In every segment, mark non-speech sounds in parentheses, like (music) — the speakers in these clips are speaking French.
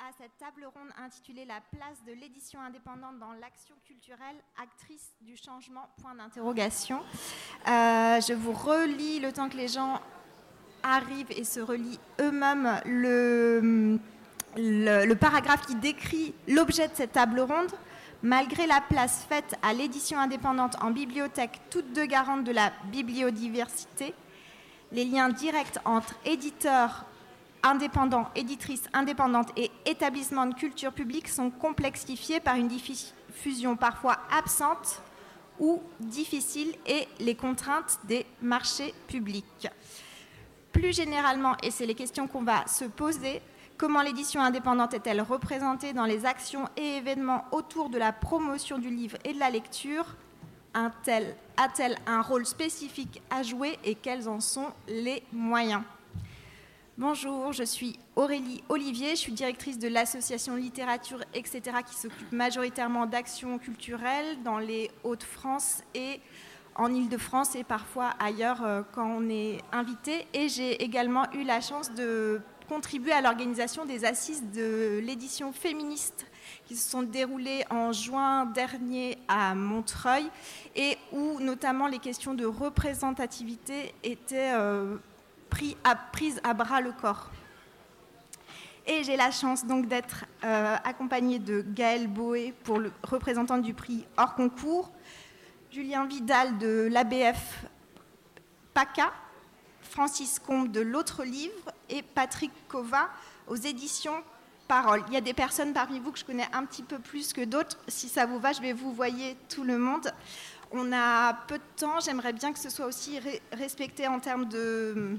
à cette table ronde intitulée La place de l'édition indépendante dans l'action culturelle, actrice du changement, point d'interrogation. Euh, je vous relis le temps que les gens arrivent et se relient eux-mêmes le, le, paragraphe qui décrit l'objet de cette table ronde. Malgré la place faite à l'édition indépendante en bibliothèque, toutes deux garantes de la bibliodiversité, les liens directs entre éditeurs indépendants, éditrices indépendantes et établissements de culture publique sont complexifiés par une diffusion parfois absente ou difficile et les contraintes des marchés publics. Plus généralement, et c'est les questions qu'on va se poser, comment l'édition indépendante est-elle représentée dans les actions et événements autour de la promotion du livre et de la lecture? A-t-elle un rôle spécifique à jouer et quels en sont les moyens? Bonjour, je suis Aurélie Olivier, je suis directrice de l'association Littérature, etc., qui s'occupe majoritairement d'actions culturelles dans les Hauts-de-France et en Ile-de-France et parfois ailleurs euh, quand on est invité. Et j'ai également eu la chance de contribuer à l'organisation des assises de l'édition féministe qui se sont déroulées en juin dernier à Montreuil et où notamment les questions de représentativité étaient euh, pris à, prise à bras le corps. Et j'ai la chance donc d'être euh, accompagnée de Gaëlle Boé pour le représentant du prix hors concours, Julien Vidal de l'ABF PACA, Francis Combe de l'autre livre et Patrick Kova aux éditions Parole. Il y a des personnes parmi vous que je connais un petit peu plus que d'autres. Si ça vous va, je vais vous voyer tout le monde. On a peu de temps. J'aimerais bien que ce soit aussi respecté en termes de,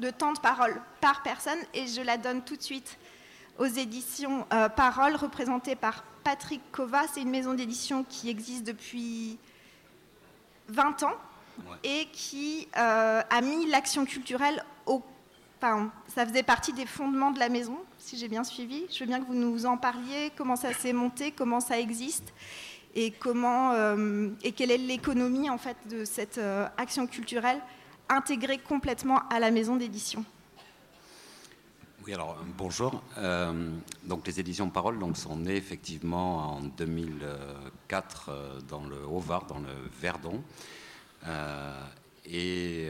de temps de parole par personne et je la donne tout de suite aux éditions euh, Parole, représentées par Patrick Kova. C'est une maison d'édition qui existe depuis 20 ans et qui euh, a mis l'action culturelle au. Enfin, ça faisait partie des fondements de la maison, si j'ai bien suivi. Je veux bien que vous nous en parliez, comment ça s'est monté, comment ça existe? Et comment euh, et quelle est l'économie en fait de cette action culturelle? Intégré complètement à la maison d'édition. Oui, alors bonjour. Euh, donc les éditions Parole donc, sont nées effectivement en 2004 euh, dans le Haut-Var, dans le Verdon. Euh, et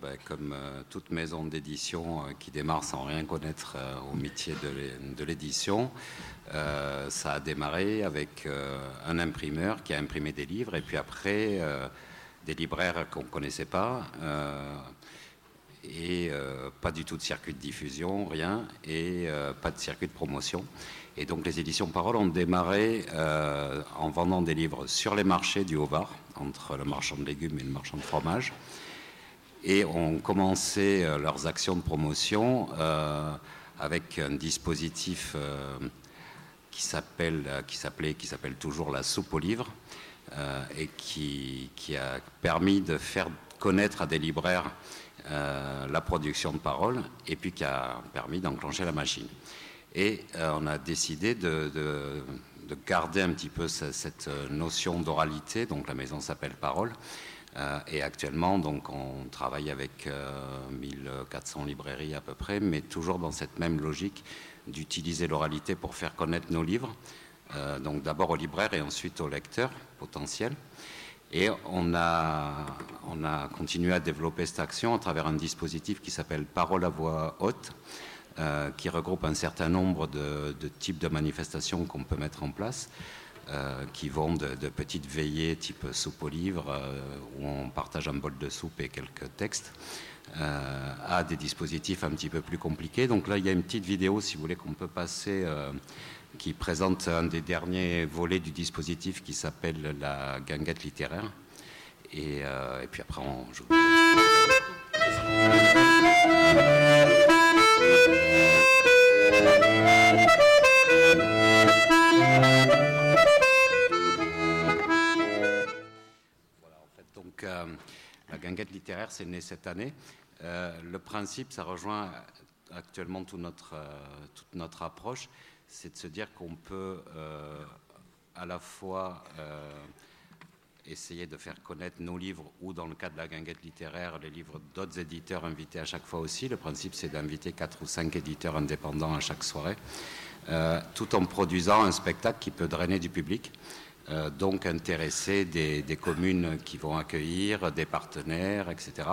ben, comme toute maison d'édition qui démarre sans rien connaître au métier de l'édition, ça a démarré avec un imprimeur qui a imprimé des livres et puis après des libraires qu'on ne connaissait pas, euh, et euh, pas du tout de circuit de diffusion, rien, et euh, pas de circuit de promotion. Et donc les éditions Parole ont démarré en vendant des livres sur les marchés du Haut-Var, entre le marchand de légumes et le marchand de fromage, et ont commencé leurs actions de promotion avec un dispositif qui s'appelait, qui s'appelle toujours la soupe aux livres, euh, et qui, a permis de faire connaître à des libraires euh, la production de paroles et puis qui a permis d'enclencher la machine. Et euh, on a décidé de, garder un petit peu cette, notion d'oralité, donc la maison s'appelle Parole. et actuellement, donc, on travaille avec 1400 librairies à peu près, mais toujours dans cette même logique d'utiliser l'oralité pour faire connaître nos livres. Euh, donc d'abord aux libraires et ensuite aux lecteurs potentiels. Et on a, on a continué à développer cette action à travers un dispositif qui s'appelle Parole à voix haute, euh, qui regroupe un certain nombre de, types de manifestations qu'on peut mettre en place, euh, qui vont de, petites veillées type soupe aux livres, où on partage un bol de soupe et quelques textes, à des dispositifs un petit peu plus compliqués. Donc là, il y a une petite vidéo, si vous voulez, qu'on peut passer qui présente un des derniers volets du dispositif qui s'appelle la ganguette littéraire. Et, euh, puis après, on joue. Voilà, en fait, donc euh, la ganguette littéraire, c'est né cette année. Euh, le principe, ça rejoint actuellement toute notre, toute notre approche c'est de se dire qu'on peut euh, à la fois euh, essayer de faire connaître nos livres ou dans le cas de la guinguette littéraire, les livres d'autres éditeurs invités à chaque fois aussi. Le principe c'est d'inviter quatre ou cinq éditeurs indépendants à chaque soirée tout en produisant un spectacle qui peut drainer du public. donc intéresser des, communes qui vont accueillir, des partenaires, etc.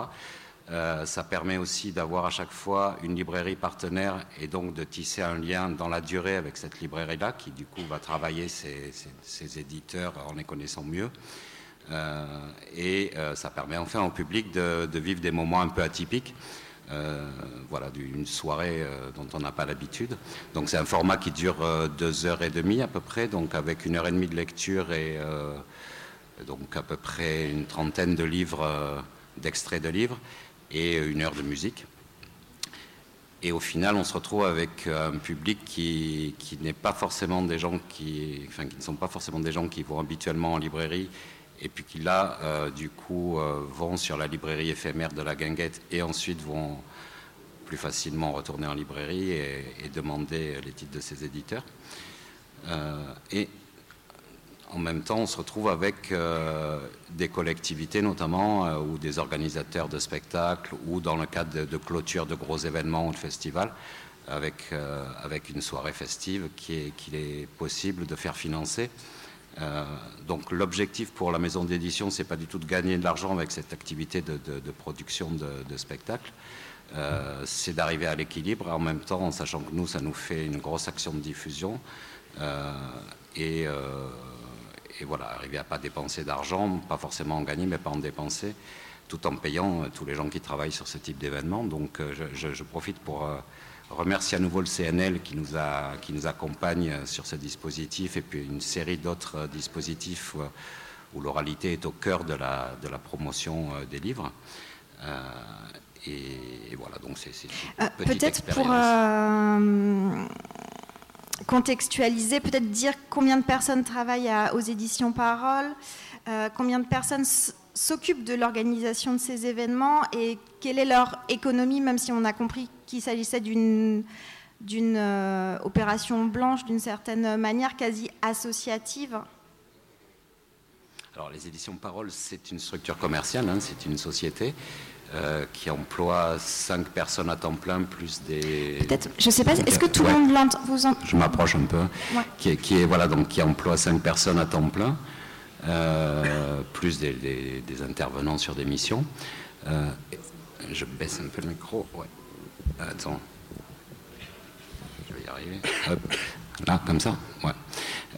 Euh, ça permet aussi d'avoir à chaque fois une librairie partenaire et donc de tisser un lien dans la durée avec cette librairie-là qui du coup va travailler ses, éditeurs en les connaissant mieux. Euh, et euh, ça permet enfin au public de, vivre des moments un peu atypiques. voilà, d'une soirée dont on n'a pas l'habitude. Donc c'est un format qui dure deux heures et demie à peu près, donc avec une heure et demie de lecture et donc à peu près une trentaine de livres, d'extraits de livres et une heure de musique. Et au final, on se retrouve avec un public qui, qui n'est pas forcément des gens qui, enfin, qui ne sont pas forcément des gens qui vont habituellement en librairie et puis qui là, euh, du coup, euh, vont sur la librairie éphémère de la Guinguette et ensuite vont plus facilement retourner en librairie et, demander les titres de ces éditeurs. Euh, et en même temps, on se retrouve avec euh, des collectivités notamment, euh, ou des organisateurs de spectacles, ou dans le cadre de, clôture de gros événements ou de festivals, avec, euh, avec une soirée festive qu'il est, est, possible de faire financer. donc l'objectif pour la maison d'édition, c'est pas du tout de gagner de l'argent avec cette activité de, de production de, spectacles. c'est d'arriver à l'équilibre en même temps en sachant que nous, ça nous fait une grosse action de diffusion. et et voilà, arriver à pas dépenser d'argent, pas forcément en gagner, mais pas en dépenser, tout en payant euh, tous les gens qui travaillent sur ce type d'événement. Donc euh, je, profite pour euh, remercier à nouveau le CNL qui nous, a, qui nous accompagne sur ce dispositif et puis une série d'autres dispositifs où, l'oralité est au cœur de la, de la promotion des livres. et, voilà, donc c'est une Peut-être pour contextualiser, peut-être dire combien de personnes travaillent aux éditions Parole, euh, combien de personnes s'occupent de l'organisation de ces événements et quelle est leur économie, même si on a compris qu'il s'agissait d'une d'une euh, opération blanche d'une certaine manière, quasi associative. Alors les éditions Parole, c'est une structure commerciale, hein, c'est une société. Euh, qui emploie 5 personnes à temps plein plus des. Peut-être, je ne sais pas, est-ce que tout le monde l'entend vous Je m'approche un peu. Qui, est, voilà, donc, qui emploie 5 personnes à temps plein, euh, plus des, intervenants sur des missions. Euh, je baisse un peu le micro. Ouais. Attends. Je vais y arriver. Là, comme ça.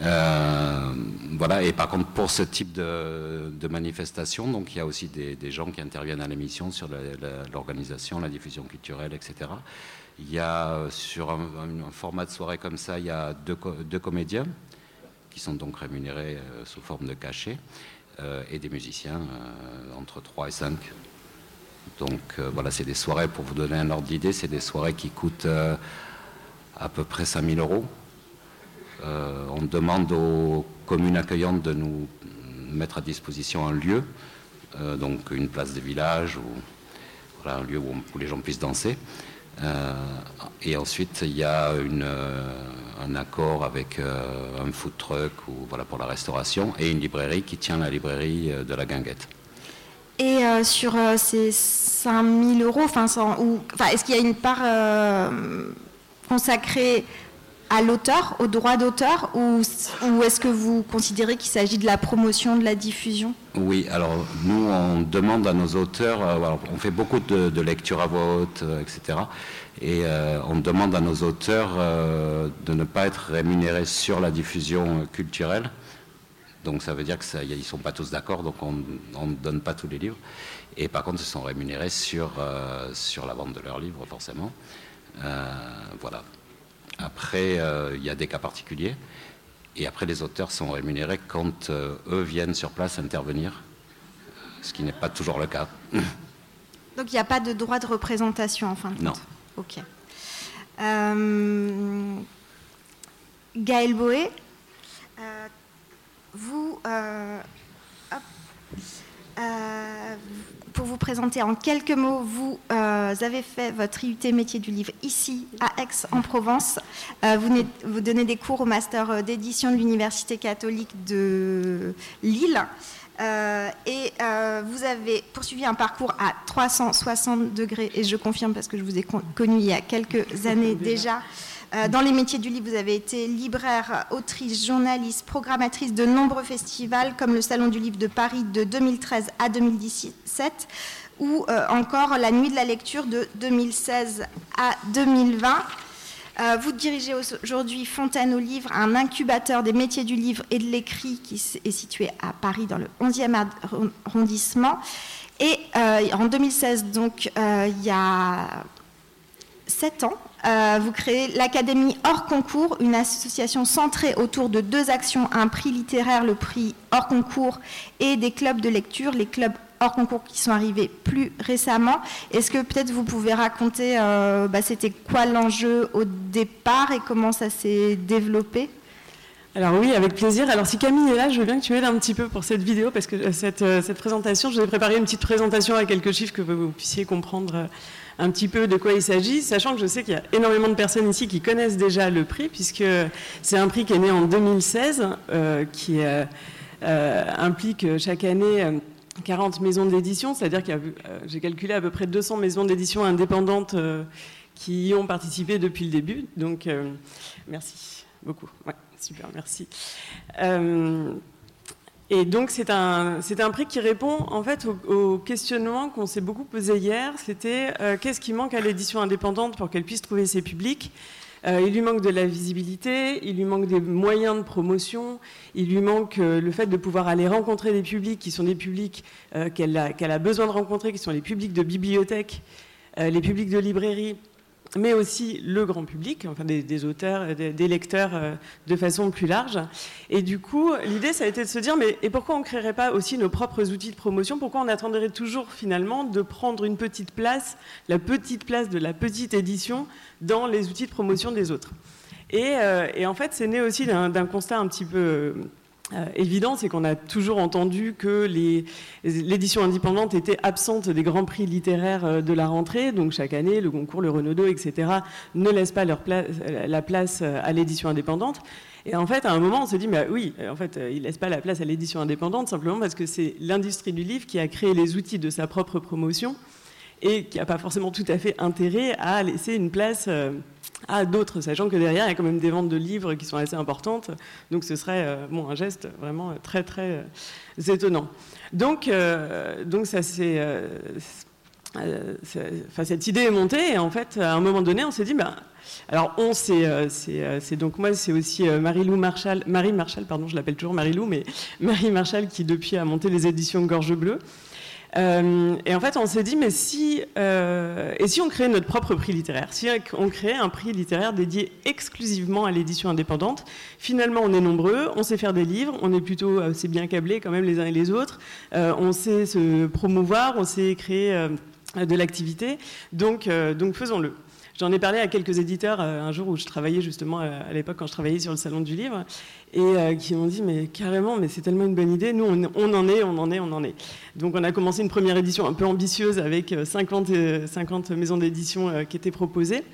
Euh, voilà, et par contre, pour ce type de, manifestation, donc il y a aussi des, gens qui interviennent à l'émission sur l'organisation, la, diffusion culturelle, etc. Il y a sur un, format de soirée comme ça, il y a deux, comédiens qui sont donc rémunérés euh, sous forme de cachet euh, et des musiciens entre 3 et 5. Donc voilà, c'est des soirées, pour vous donner un ordre d'idée, c'est des soirées qui coûtent à peu près 5000 euros euh, on demande aux communes accueillantes de nous mettre à disposition un lieu, euh, donc une place de village ou un lieu où, les gens puissent danser. Euh, et ensuite, il y a un accord avec un food truck ou, voilà, pour la restauration et une librairie qui tient la librairie de la Guinguette. Et sur ces 5000 euros, est-ce qu'il y a une part consacrée à l'auteur, au droit d'auteur, ou, est-ce que vous considérez qu'il s'agit de la promotion, de la diffusion? Oui, alors nous, on demande à nos auteurs, euh, on fait beaucoup de, lectures à voix haute, euh, etc. Et euh, on demande à nos auteurs de ne pas être rémunérés sur la diffusion culturelle. Donc ça veut dire qu'ils ne sont pas tous d'accord, donc on ne donne pas tous les livres. Et par contre, ils sont rémunérés sur, sur la vente de leurs livres, forcément. voilà. Après, euh, il y a des cas particuliers. Et après, les auteurs sont rémunérés quand euh, eux viennent sur place intervenir, ce qui n'est pas toujours le cas. (coughs) Donc il n'y a pas de droit de représentation en fin de compte Non. Ok. Euh, Gaël Boé, vous, pour vous présenter en quelques mots, vous euh, avez fait votre IUT métier du livre ici à Aix-en-Provence. Euh, vous, vous, donnez des cours au master euh, d'édition de l'Université catholique de Lille. Et vous avez poursuivi un parcours à 360 degrés, et je confirme parce que je vous ai connu il y a quelques (laughs) années déjà, Euh, dans les métiers du livre, vous avez été libraire, autrice, journaliste, programmatrice de nombreux festivals comme le Salon du livre de Paris de 2013 à 2017 ou euh, encore la Nuit de la lecture de 2016 à 2020. Euh, vous dirigez aujourd'hui Fontaine au Livre, un incubateur des métiers du livre et de l'écrit qui est situé à Paris dans le 11e arrondissement. Et en 2016, donc il y a 7 ans, euh, vous créez l'Académie hors concours, une association centrée autour de deux actions, un prix littéraire, le prix hors concours, et des clubs de lecture, les clubs hors concours qui sont arrivés plus récemment. Est-ce que peut-être vous pouvez raconter, euh, bah, c'était quoi l'enjeu au départ et comment ça s'est développé? Alors oui, avec plaisir. Alors si Camille est là, je veux bien que tu m'aides un petit peu pour cette vidéo, parce que euh, cette, cette présentation, je vais préparer une petite présentation avec quelques chiffres que vous puissiez comprendre un petit peu de quoi il s'agit, sachant que je sais qu'il y a énormément de personnes ici qui connaissent déjà le prix, puisque c'est un prix qui est né en 2016, euh, qui euh, euh, implique chaque année 40 maisons d'édition, c'est-à-dire que j'ai calculé à peu près 200 maisons d'édition indépendantes qui y ont participé depuis le début. Donc, merci beaucoup. super, merci. Et donc c'est un, un prix qui répond en fait au, questionnement qu'on s'est beaucoup posé hier. C'était euh, qu'est-ce qui manque à l'édition indépendante pour qu'elle puisse trouver ses publics? Euh, Il lui manque de la visibilité, il lui manque des moyens de promotion, il lui manque euh, le fait de pouvoir aller rencontrer des publics qui sont des publics a, qu'elle a besoin de rencontrer, qui sont les publics de bibliothèques, les publics de librairies mais aussi le grand public, enfin des, auteurs, des, lecteurs euh, de façon plus large. Et du coup, l'idée, ça a été de se dire, mais et pourquoi on ne créerait pas aussi nos propres outils de promotion? Pourquoi on attendrait toujours finalement de prendre une petite place, la petite place de la petite édition dans les outils de promotion des autres? Et, euh, et en fait, c'est né aussi d'un constat un petit peu euh, évident, c'est qu'on a toujours entendu que l'édition indépendante était absente des grands prix littéraires euh, de la rentrée. Donc chaque année, le concours, le Renaudot, etc., ne laissent pas leur la place euh, à l'édition indépendante. Et en fait, à un moment, on se dit, mais oui, en fait, ils ne laissent pas la place à l'édition indépendante simplement parce que c'est l'industrie du livre qui a créé les outils de sa propre promotion et qui n'a pas forcément tout à fait intérêt à laisser une place à d'autres, sachant que derrière, il y a quand même des ventes de livres qui sont assez importantes. Donc ce serait euh, bon, un geste vraiment très, très euh, étonnant. Donc, euh, donc ça c'est... Cette idée est montée et en fait, à un moment donné, on s'est dit, bah, alors on, c'est donc moi, c'est aussi Marie-Lou Marshall, Marie Marshall, pardon, je l'appelle toujours Marie-Lou, mais (laughs) Marie Marshall qui depuis a monté les éditions Gorge Bleue. Euh, et en fait, on s'est dit, mais si, euh, et on créait notre propre prix littéraire, si on créait un prix littéraire dédié exclusivement à l'édition indépendante, finalement, on est nombreux, on sait faire des livres, on est plutôt assez bien câblés quand même les uns et les autres, euh, on sait se promouvoir, on sait créer de l'activité, donc, donc faisons-le. J'en ai parlé à quelques éditeurs un jour où je travaillais justement à l'époque quand je travaillais sur le salon du livre et euh, qui m'ont dit mais carrément mais c'est tellement une bonne idée nous on, en est on en est on en est. Donc on a commencé une première édition un peu ambitieuse avec 50, euh, 50 euh, maisons d'édition qui étaient proposées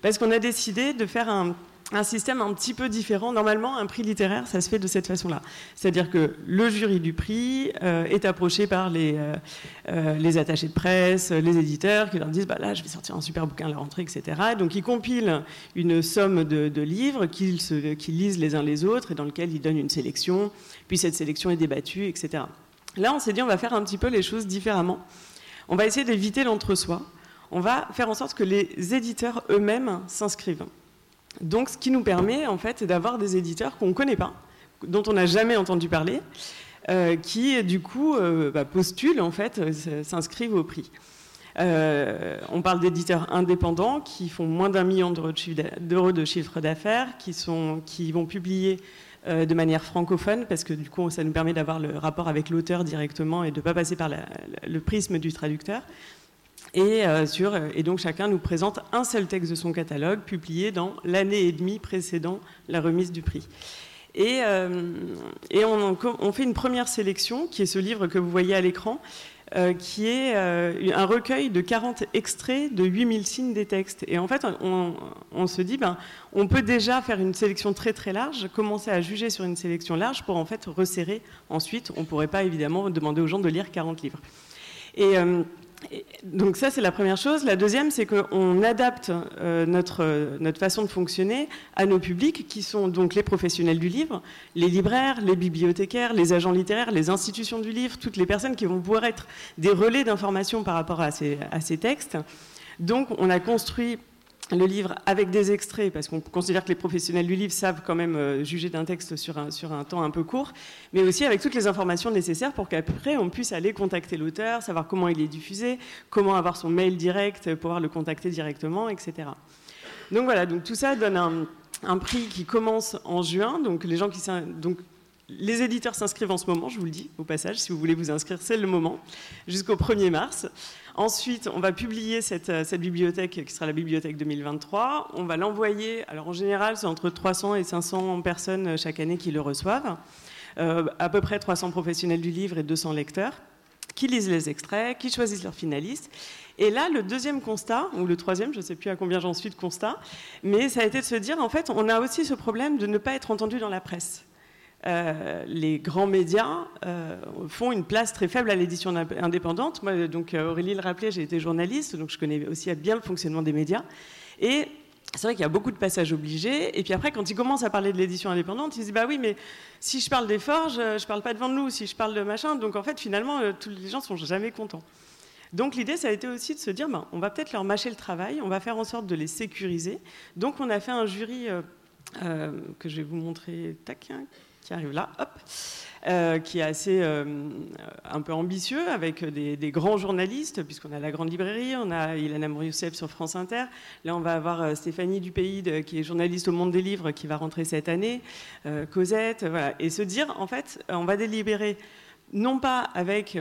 parce qu'on a décidé de faire un, un système un petit peu différent. Normalement, un prix littéraire, ça se fait de cette façon-là. C'est-à-dire que le jury du prix est approché par les, les attachés de presse, les éditeurs, qui leur disent bah, là, je vais sortir un super bouquin à la rentrée, etc. donc, ils compilent une somme de, livres qu'ils lisent les uns les autres et dans lequel ils donnent une sélection. Puis cette sélection est débattue, etc. Là, on s'est dit on va faire un petit peu les choses différemment. On va essayer d'éviter l'entre-soi. On va faire en sorte que les éditeurs eux-mêmes s'inscrivent. Donc, ce qui nous permet, en fait, d'avoir des éditeurs qu'on ne connaît pas, dont on n'a jamais entendu parler, euh, qui, du coup, euh, bah, postulent, en fait, euh, s'inscrivent au prix. on parle d'éditeurs indépendants qui font moins d'un million d'euros de chiffre d'affaires, qui, qui vont publier de manière francophone, parce que du coup, ça nous permet d'avoir le rapport avec l'auteur directement et de ne pas passer par le prisme du traducteur. Et, euh, sur, et donc chacun nous présente un seul texte de son catalogue publié dans l'année et demie précédant la remise du prix. Et, euh, on, fait une première sélection, qui est ce livre que vous voyez à l'écran, euh, qui est un recueil de 40 extraits de 8000 signes des textes. Et en fait, on, on, se dit, ben, on peut déjà faire une sélection très très large, commencer à juger sur une sélection large pour en fait resserrer ensuite. On ne pourrait pas évidemment demander aux gens de lire 40 livres. Et donc ça, c'est la première chose. La deuxième, c'est qu'on adapte euh, notre, notre façon de fonctionner à nos publics, qui sont donc les professionnels du livre, les libraires, les bibliothécaires, les agents littéraires, les institutions du livre, toutes les personnes qui vont pouvoir être des relais d'information par rapport à ces, à ces textes. Donc on a construit le livre avec des extraits, parce qu'on considère que les professionnels du livre savent quand même euh, juger d'un texte sur un, sur un temps un peu court, mais aussi avec toutes les informations nécessaires pour qu'après on puisse aller contacter l'auteur, savoir comment il est diffusé, comment avoir son mail direct, pouvoir le contacter directement, etc. Donc voilà, donc tout ça donne un, prix qui commence en juin, donc les gens qui donc les éditeurs s'inscrivent en ce moment, je vous le dis au passage, si vous voulez vous inscrire, c'est le moment, jusqu'au 1er mars. Ensuite, on va publier euh, cette, bibliothèque qui sera la bibliothèque 2023. On va l'envoyer, alors en général, c'est entre 300 et 500 personnes euh, chaque année qui le reçoivent, euh, à peu près 300 professionnels du livre et 200 lecteurs qui lisent les extraits, qui choisissent leurs finalistes. Et là, le deuxième constat, ou le troisième, je ne sais plus à combien j'en suis de constat, mais ça a été de se dire, en fait, on a aussi ce problème de ne pas être entendu dans la presse. Euh, les grands médias euh, font une place très faible à l'édition indépendante. Moi, donc euh, Aurélie le rappelait, j'ai été journaliste, donc je connais aussi bien le fonctionnement des médias. Et c'est vrai qu'il y a beaucoup de passages obligés. Et puis après, quand ils commencent à parler de l'édition indépendante, ils disent bah oui, mais si je parle des forges, je ne parle pas de nous. Si je parle de machin, donc en fait, finalement, tous les gens sont jamais contents. Donc l'idée, ça a été aussi de se dire, ben, on va peut-être leur mâcher le travail, on va faire en sorte de les sécuriser. Donc on a fait un jury que je vais vous montrer, tac, hein, qui arrive là, hop, euh, qui est assez euh, un peu ambitieux avec des, grands journalistes, puisqu'on a la Grande Librairie, on a Ilana Mourioussef sur France Inter. Là, on va avoir euh, Stéphanie Dupays, qui est journaliste au Monde des Livres, qui va rentrer cette année, Cosette, voilà. Et se dire, en fait, on va délibérer non pas avec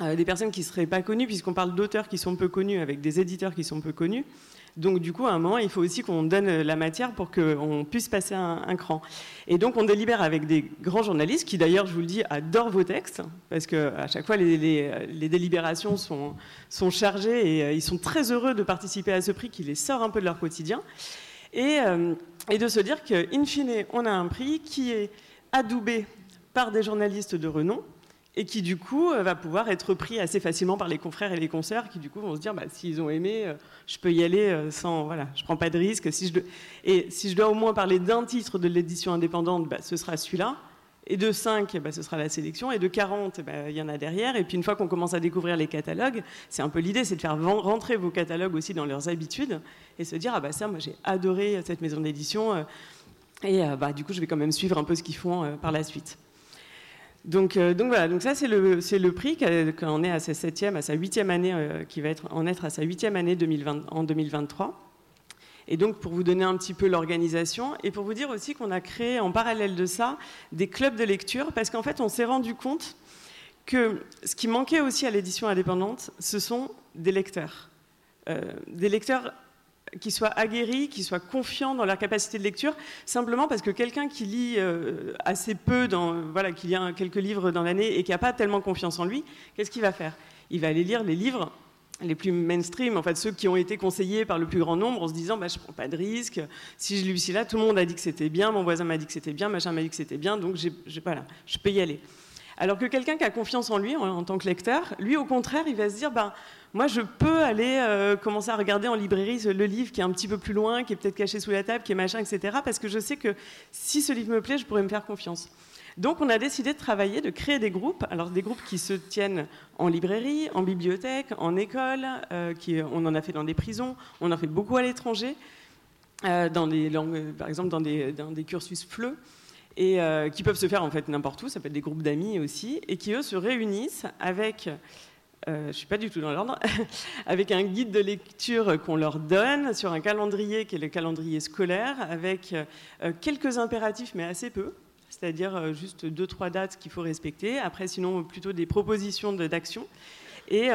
des personnes qui ne seraient pas connues, puisqu'on parle d'auteurs qui sont peu connus, avec des éditeurs qui sont peu connus, donc du coup, à un moment, il faut aussi qu'on donne la matière pour qu'on puisse passer un, cran. Et donc on délibère avec des grands journalistes qui d'ailleurs, je vous le dis, adorent vos textes, parce qu'à chaque fois, les, délibérations sont, sont, chargées et euh, ils sont très heureux de participer à ce prix qui les sort un peu de leur quotidien. Et, euh, et de se dire qu'in fine, on a un prix qui est adoubé par des journalistes de renom, et qui du coup euh, va pouvoir être pris assez facilement par les confrères et les concerts qui du coup vont se dire bah, s'ils ont aimé, euh, je peux y aller euh, sans voilà, je prends pas de risque. Si je Et si je dois au moins parler d'un titre de l'édition indépendante, bah, ce sera celui-là. Et de 5, bah, ce sera la sélection. Et de 40, bah, il y en a derrière. Et puis une fois qu'on commence à découvrir les catalogues, c'est un peu l'idée, c'est de faire rentrer vos catalogues aussi dans leurs habitudes et se dire ah bah ça, moi j'ai adoré cette maison d'édition. Et bah, du coup, je vais quand même suivre un peu ce qu'ils font par la suite. Donc, euh, donc, voilà, donc ça c'est le, prix quand on est à sa septième, à sa huitième année, euh, qui va en être à sa huitième année 2020, en 2023. Et donc pour vous donner un petit peu l'organisation et pour vous dire aussi qu'on a créé en parallèle de ça des clubs de lecture parce qu'en fait on s'est rendu compte que ce qui manquait aussi à l'édition indépendante, ce sont des lecteurs. Euh, des lecteurs qui soient aguerris, qui soient confiants dans leur capacité de lecture, simplement parce que quelqu'un qui lit euh, assez peu, voilà, qui lit quelques livres dans l'année et qui n'a pas tellement confiance en lui, qu'est-ce qu'il va faire? Il va aller lire les livres les plus mainstream, en fait, ceux qui ont été conseillés par le plus grand nombre en se disant bah, je prends pas de risque, si je lis celui-là, tout le monde a dit que c'était bien, mon voisin m'a dit que c'était bien, machin m'a dit que c'était bien, donc voilà, je peux y aller. Alors que quelqu'un qui a confiance en lui en, tant que lecteur, lui au contraire, il va se dire bah, moi je peux aller euh, commencer à regarder en librairie le livre qui est un petit peu plus loin, qui est peut-être caché sous la table, qui est machin, etc. Parce que je sais que si ce livre me plaît, je pourrais me faire confiance. Donc on a décidé de travailler, de créer des groupes, alors des groupes qui se tiennent en librairie, en bibliothèque, en école, euh, qui, on en a fait dans des prisons, on en fait beaucoup à l'étranger, euh, dans des langues, par exemple dans des, dans des cursus FLE et euh, qui peuvent se faire en fait n'importe où, ça peut être des groupes d'amis aussi, et qui eux se réunissent avec, euh, je suis pas du tout dans l'ordre, (laughs) avec un guide de lecture qu'on leur donne sur un calendrier qui est le calendrier scolaire, avec euh, quelques impératifs mais assez peu, c'est-à-dire juste deux trois dates qu'il faut respecter. Après, sinon plutôt des propositions d'action et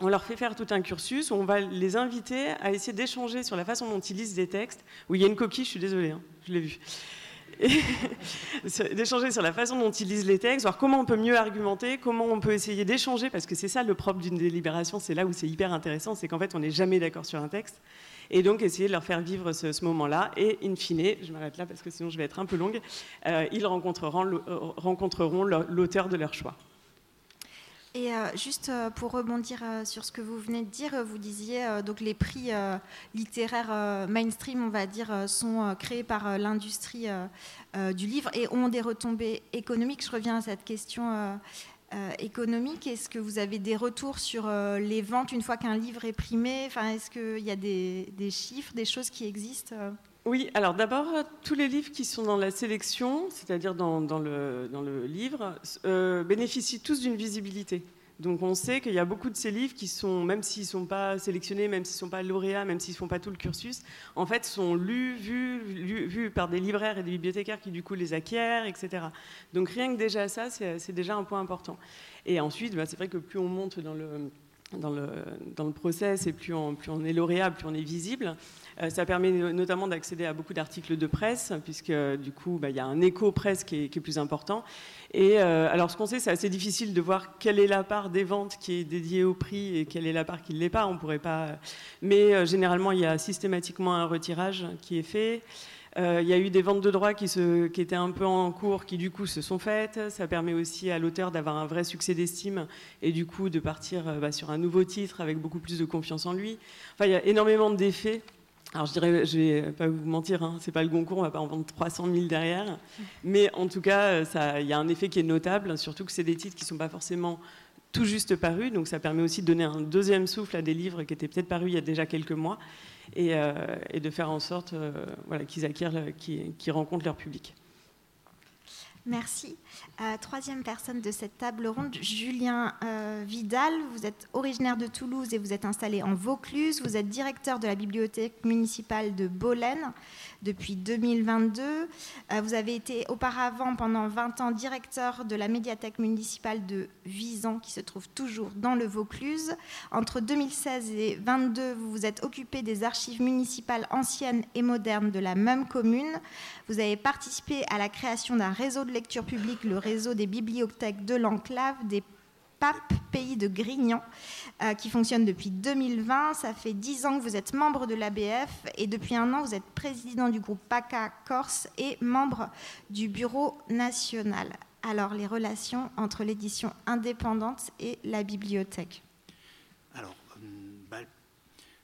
on leur fait faire tout un cursus où on va les inviter à essayer d'échanger sur la façon dont ils lisent des textes. Où il y a une coquille, je suis désolée, hein, je l'ai vu. (laughs) d'échanger sur la façon dont ils lisent les textes, voir comment on peut mieux argumenter, comment on peut essayer d'échanger, parce que c'est ça le propre d'une délibération, c'est là où c'est hyper intéressant, c'est qu'en fait on n'est jamais d'accord sur un texte, et donc essayer de leur faire vivre ce, moment-là, et in fine, je m'arrête là parce que sinon je vais être un peu longue, euh, ils rencontreront l'auteur de leur choix. Et euh, juste euh, pour rebondir euh, sur ce que vous venez de dire, vous disiez donc les prix littéraires mainstream, on va dire, sont créés par l'industrie du livre et ont des retombées économiques. Je reviens à cette question économique. Est-ce que vous avez des retours sur les ventes une fois qu'un livre est primé? Enfin, Est-ce qu'il y a des, des, chiffres, des choses qui existent oui, alors d'abord, tous les livres qui sont dans la sélection, c'est-à-dire dans, le, dans, le, livre, euh, bénéficient tous d'une visibilité. Donc on sait qu'il y a beaucoup de ces livres qui sont, même s'ils ne sont pas sélectionnés, même s'ils ne sont pas lauréats, même s'ils ne font pas tout le cursus, en fait sont lus, vus, vus, par des libraires et des bibliothécaires qui du coup les acquièrent, etc. Donc rien que déjà ça, c'est déjà un point important. Et ensuite, bah, c'est vrai que plus on monte dans le dans le, process et plus on, plus on est lauréat, plus on est visible. Euh, ça permet notamment d'accéder à beaucoup d'articles de presse, puisque du coup, bah, il y a un écho presse qui est, plus important. Et euh, alors, ce qu'on sait, c'est assez difficile de voir quelle est la part des ventes qui est dédiée au prix et quelle est la part qui ne l'est pas. On pourrait pas. Mais euh, généralement, il y a systématiquement un retirage qui est fait. Il y a eu des ventes de droits qui, étaient un peu en cours, qui du coup se sont faites. Ça permet aussi à l'auteur d'avoir un vrai succès d'estime et du coup de partir bah, sur un nouveau titre avec beaucoup plus de confiance en lui. Enfin, il y a énormément d'effets alors je dirais, je vais pas vous mentir, hein, c'est pas le Goncourt, on va pas en vendre 300 000 derrière, mais en tout cas, il y a un effet qui est notable, surtout que c'est des titres qui sont pas forcément tout juste parus, donc ça permet aussi de donner un deuxième souffle à des livres qui étaient peut-être parus il y a déjà quelques mois, et, euh, de faire en sorte euh, voilà, qu'ils acquièrent, qu'ils rencontrent leur public. Merci. Euh, troisième personne de cette table ronde, Julien Vidal. Vous êtes originaire de Toulouse et vous êtes installé en Vaucluse. Vous êtes directeur de la bibliothèque municipale de Bolène depuis 2022. Euh, vous avez été auparavant pendant 20 ans directeur de la médiathèque municipale de Visan qui se trouve toujours dans le Vaucluse. Entre 2016 et 2022, vous vous êtes occupé des archives municipales anciennes et modernes de la même commune. Vous avez participé à la création d'un réseau de lecture publique, le réseau des bibliothèques de l'enclave des Pape Pays de Grignan, euh, qui fonctionne depuis 2020. Ça fait 10 ans que vous êtes membre de l'ABF et depuis un an, vous êtes président du groupe PACA Corse et membre du bureau national. Alors, les relations entre l'édition indépendante et la bibliothèque Alors, euh, bah,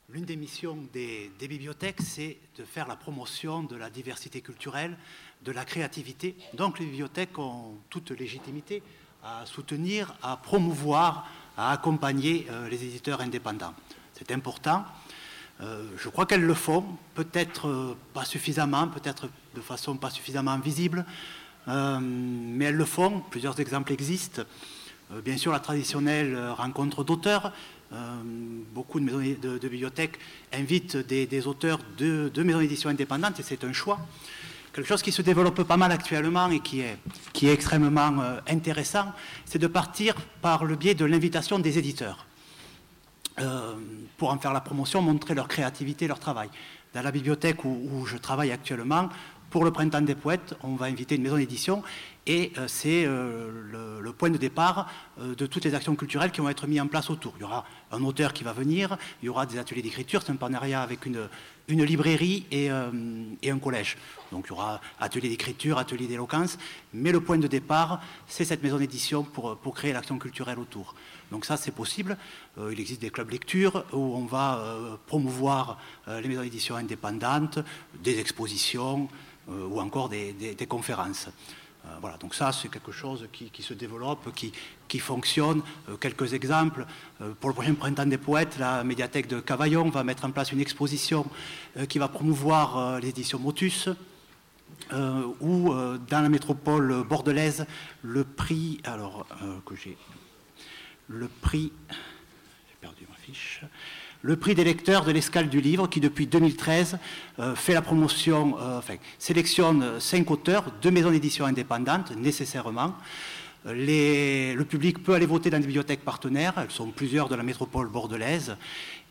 l'une des missions des bibliothèques, c'est de faire la promotion de la diversité culturelle, de la créativité. Donc, les bibliothèques ont toute légitimité à soutenir, à promouvoir, à accompagner euh, les éditeurs indépendants. C'est important. Euh, je crois qu'elles le font, peut-être euh, pas suffisamment, peut-être de façon pas suffisamment visible, mais elles le font. Plusieurs exemples existent. bien sûr, la traditionnelle rencontre d'auteurs. beaucoup de, maisons de, bibliothèques invitent des, auteurs de, de maisons d'édition indépendantes et c'est un choix quelque chose qui se développe pas mal actuellement et qui est, extrêmement euh, intéressant, c'est de partir par le biais de l'invitation des éditeurs. Euh, pour en faire la promotion, montrer leur créativité, leur travail. Dans la bibliothèque où, je travaille actuellement, pour le Printemps des Poètes, on va inviter une maison d'édition et euh, c'est le, le, point de départ de toutes les actions culturelles qui vont être mises en place autour. Il y aura un auteur qui va venir, il y aura des ateliers d'écriture, c'est un partenariat avec une, librairie euh, et, un collège. Donc il y aura atelier d'écriture, atelier d'éloquence, mais le point de départ, c'est cette maison d'édition pour, pour créer l'action culturelle autour. Donc ça, c'est possible. Euh, il existe des clubs lecture où on va euh, promouvoir les maisons d'édition indépendantes, des expositions ou encore des conférences. Euh, voilà, donc ça, c'est quelque chose qui, se développe, qui, fonctionne. Euh, quelques exemples. Euh, pour le prochain printemps des poètes, la médiathèque de Cavaillon va mettre en place une exposition qui va promouvoir l'édition Motus. ou dans la métropole bordelaise, le prix, alors que j'ai, le prix, j'ai perdu ma fiche, le prix des lecteurs de l'escale du livre, qui depuis 2013 euh, fait la promotion, euh, enfin, sélectionne cinq auteurs, deux maisons d'édition indépendantes, nécessairement. le public peut aller voter dans des bibliothèques partenaires, elles sont plusieurs de la métropole bordelaise,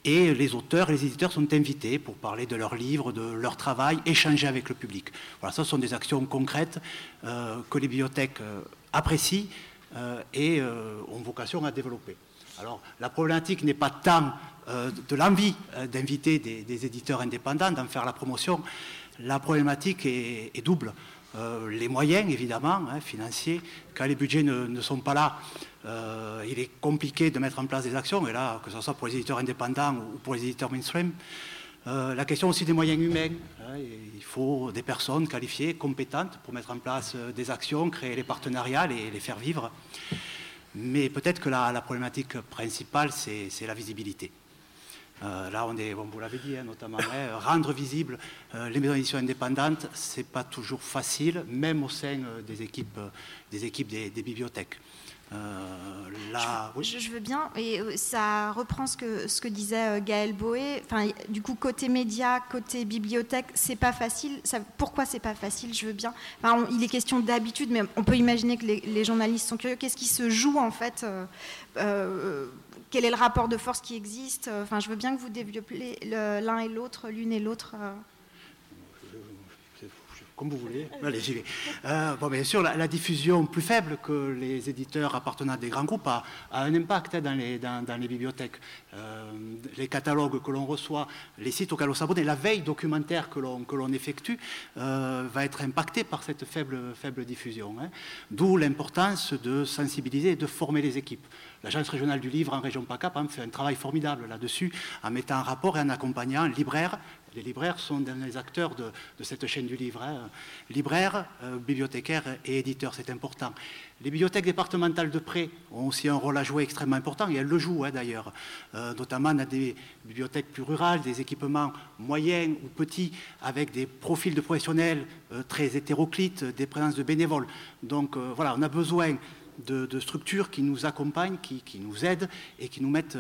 et les auteurs et les éditeurs sont invités pour parler de leurs livres, de leur travail, échanger avec le public. Voilà, ça sont des actions concrètes euh, que les bibliothèques apprécient et ont vocation à développer. Alors, la problématique n'est pas tant euh, de l'envie euh, d'inviter des, éditeurs indépendants, d'en faire la promotion. La problématique est, double. les moyens, évidemment, hein, financiers. Quand les budgets ne, sont pas là, il est compliqué de mettre en place des actions, et là, que ce soit pour les éditeurs indépendants ou pour les éditeurs mainstream. la question aussi des moyens humains. Hein, il faut des personnes qualifiées, compétentes pour mettre en place des actions, créer les partenariats et les faire vivre. Mais peut-être que la, problématique principale, c'est la visibilité. Euh, là, on est, bon, vous l'avez dit, hein, notamment, hein, (laughs) rendre visible euh, les maisons d'édition indépendantes, ce n'est pas toujours facile, même au sein euh, des équipes des, équipes des bibliothèques. Euh, je, veux bien, et ça reprend ce que, ce que disait Gaël Boé. Enfin, du coup, côté média, côté bibliothèque, c'est pas facile. Ça, pourquoi c'est pas facile Je veux bien. il est question d'habitude, mais on peut imaginer que les, journalistes sont curieux. Qu'est-ce qui se joue en fait Quel est le rapport de force qui existe. Enfin, je veux bien que vous développiez l'un et l'autre, l'une et l'autre comme vous voulez. Allez, j'y vais. Euh, bon, bien sûr, la, diffusion plus faible que les éditeurs appartenant à des grands groupes a, un impact hein, dans, les, bibliothèques. Euh, les catalogues que l'on reçoit, les sites auxquels on s'abonne, la veille documentaire que l'on effectue euh, va être impactée par cette faible, faible diffusion. Hein. D'où l'importance de sensibiliser et de former les équipes. L'Agence régionale du livre en région PACA fait un travail formidable là-dessus, en mettant en rapport et en accompagnant libraires, les libraires sont des acteurs de, cette chaîne du livre. Hein. Libraires, euh, bibliothécaires et éditeurs, c'est important. Les bibliothèques départementales de prêt ont aussi un rôle à jouer extrêmement important, et elles le jouent hein, d'ailleurs, euh, notamment dans des bibliothèques plus rurales, des équipements moyens ou petits, avec des profils de professionnels euh, très hétéroclites, des présences de bénévoles. Donc voilà, on a besoin de, structures qui nous accompagnent, qui, nous aident et qui nous mettent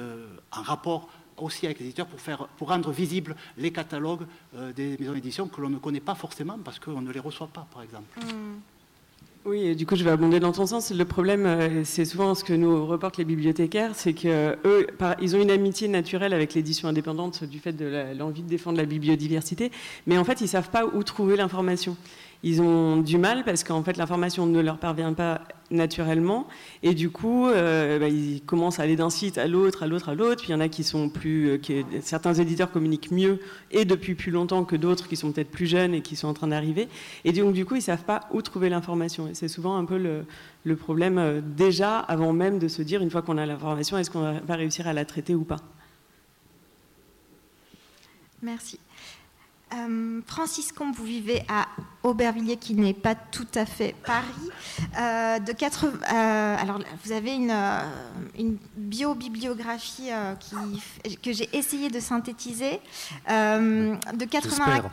en rapport aussi avec les éditeurs pour, faire, pour rendre visibles les catalogues euh, des maisons d'édition que l'on ne connaît pas forcément parce qu'on ne les reçoit pas, par exemple. Hmm. Oui, et du coup, je vais abonder dans ton sens. Le problème, euh, c'est souvent ce que nous reportent les bibliothécaires, c'est qu'eux, ils ont une amitié naturelle avec l'édition indépendante du fait de l'envie de défendre la biodiversité, mais en fait, ils ne savent pas où trouver l'information ils ont du mal parce qu'en fait l'information ne leur parvient pas naturellement et du coup euh, bah, ils commencent à aller d'un site à l'autre, à l'autre, à l'autre. Puis il y en a qui sont plus, euh, certains éditeurs communiquent mieux et depuis plus longtemps que d'autres qui sont peut-être plus jeunes et qui sont en train d'arriver. Et donc du coup ils savent pas où trouver l'information et c'est souvent un peu le, le problème euh, déjà avant même de se dire une fois qu'on a l'information est-ce qu'on va réussir à la traiter ou pas. Merci. Euh, Francis Combe, vous vivez à Aubervilliers, qui n'est pas tout à fait Paris. Euh, de euh, alors, vous avez une, une bio-bibliographie que j'ai essayé de synthétiser. de 80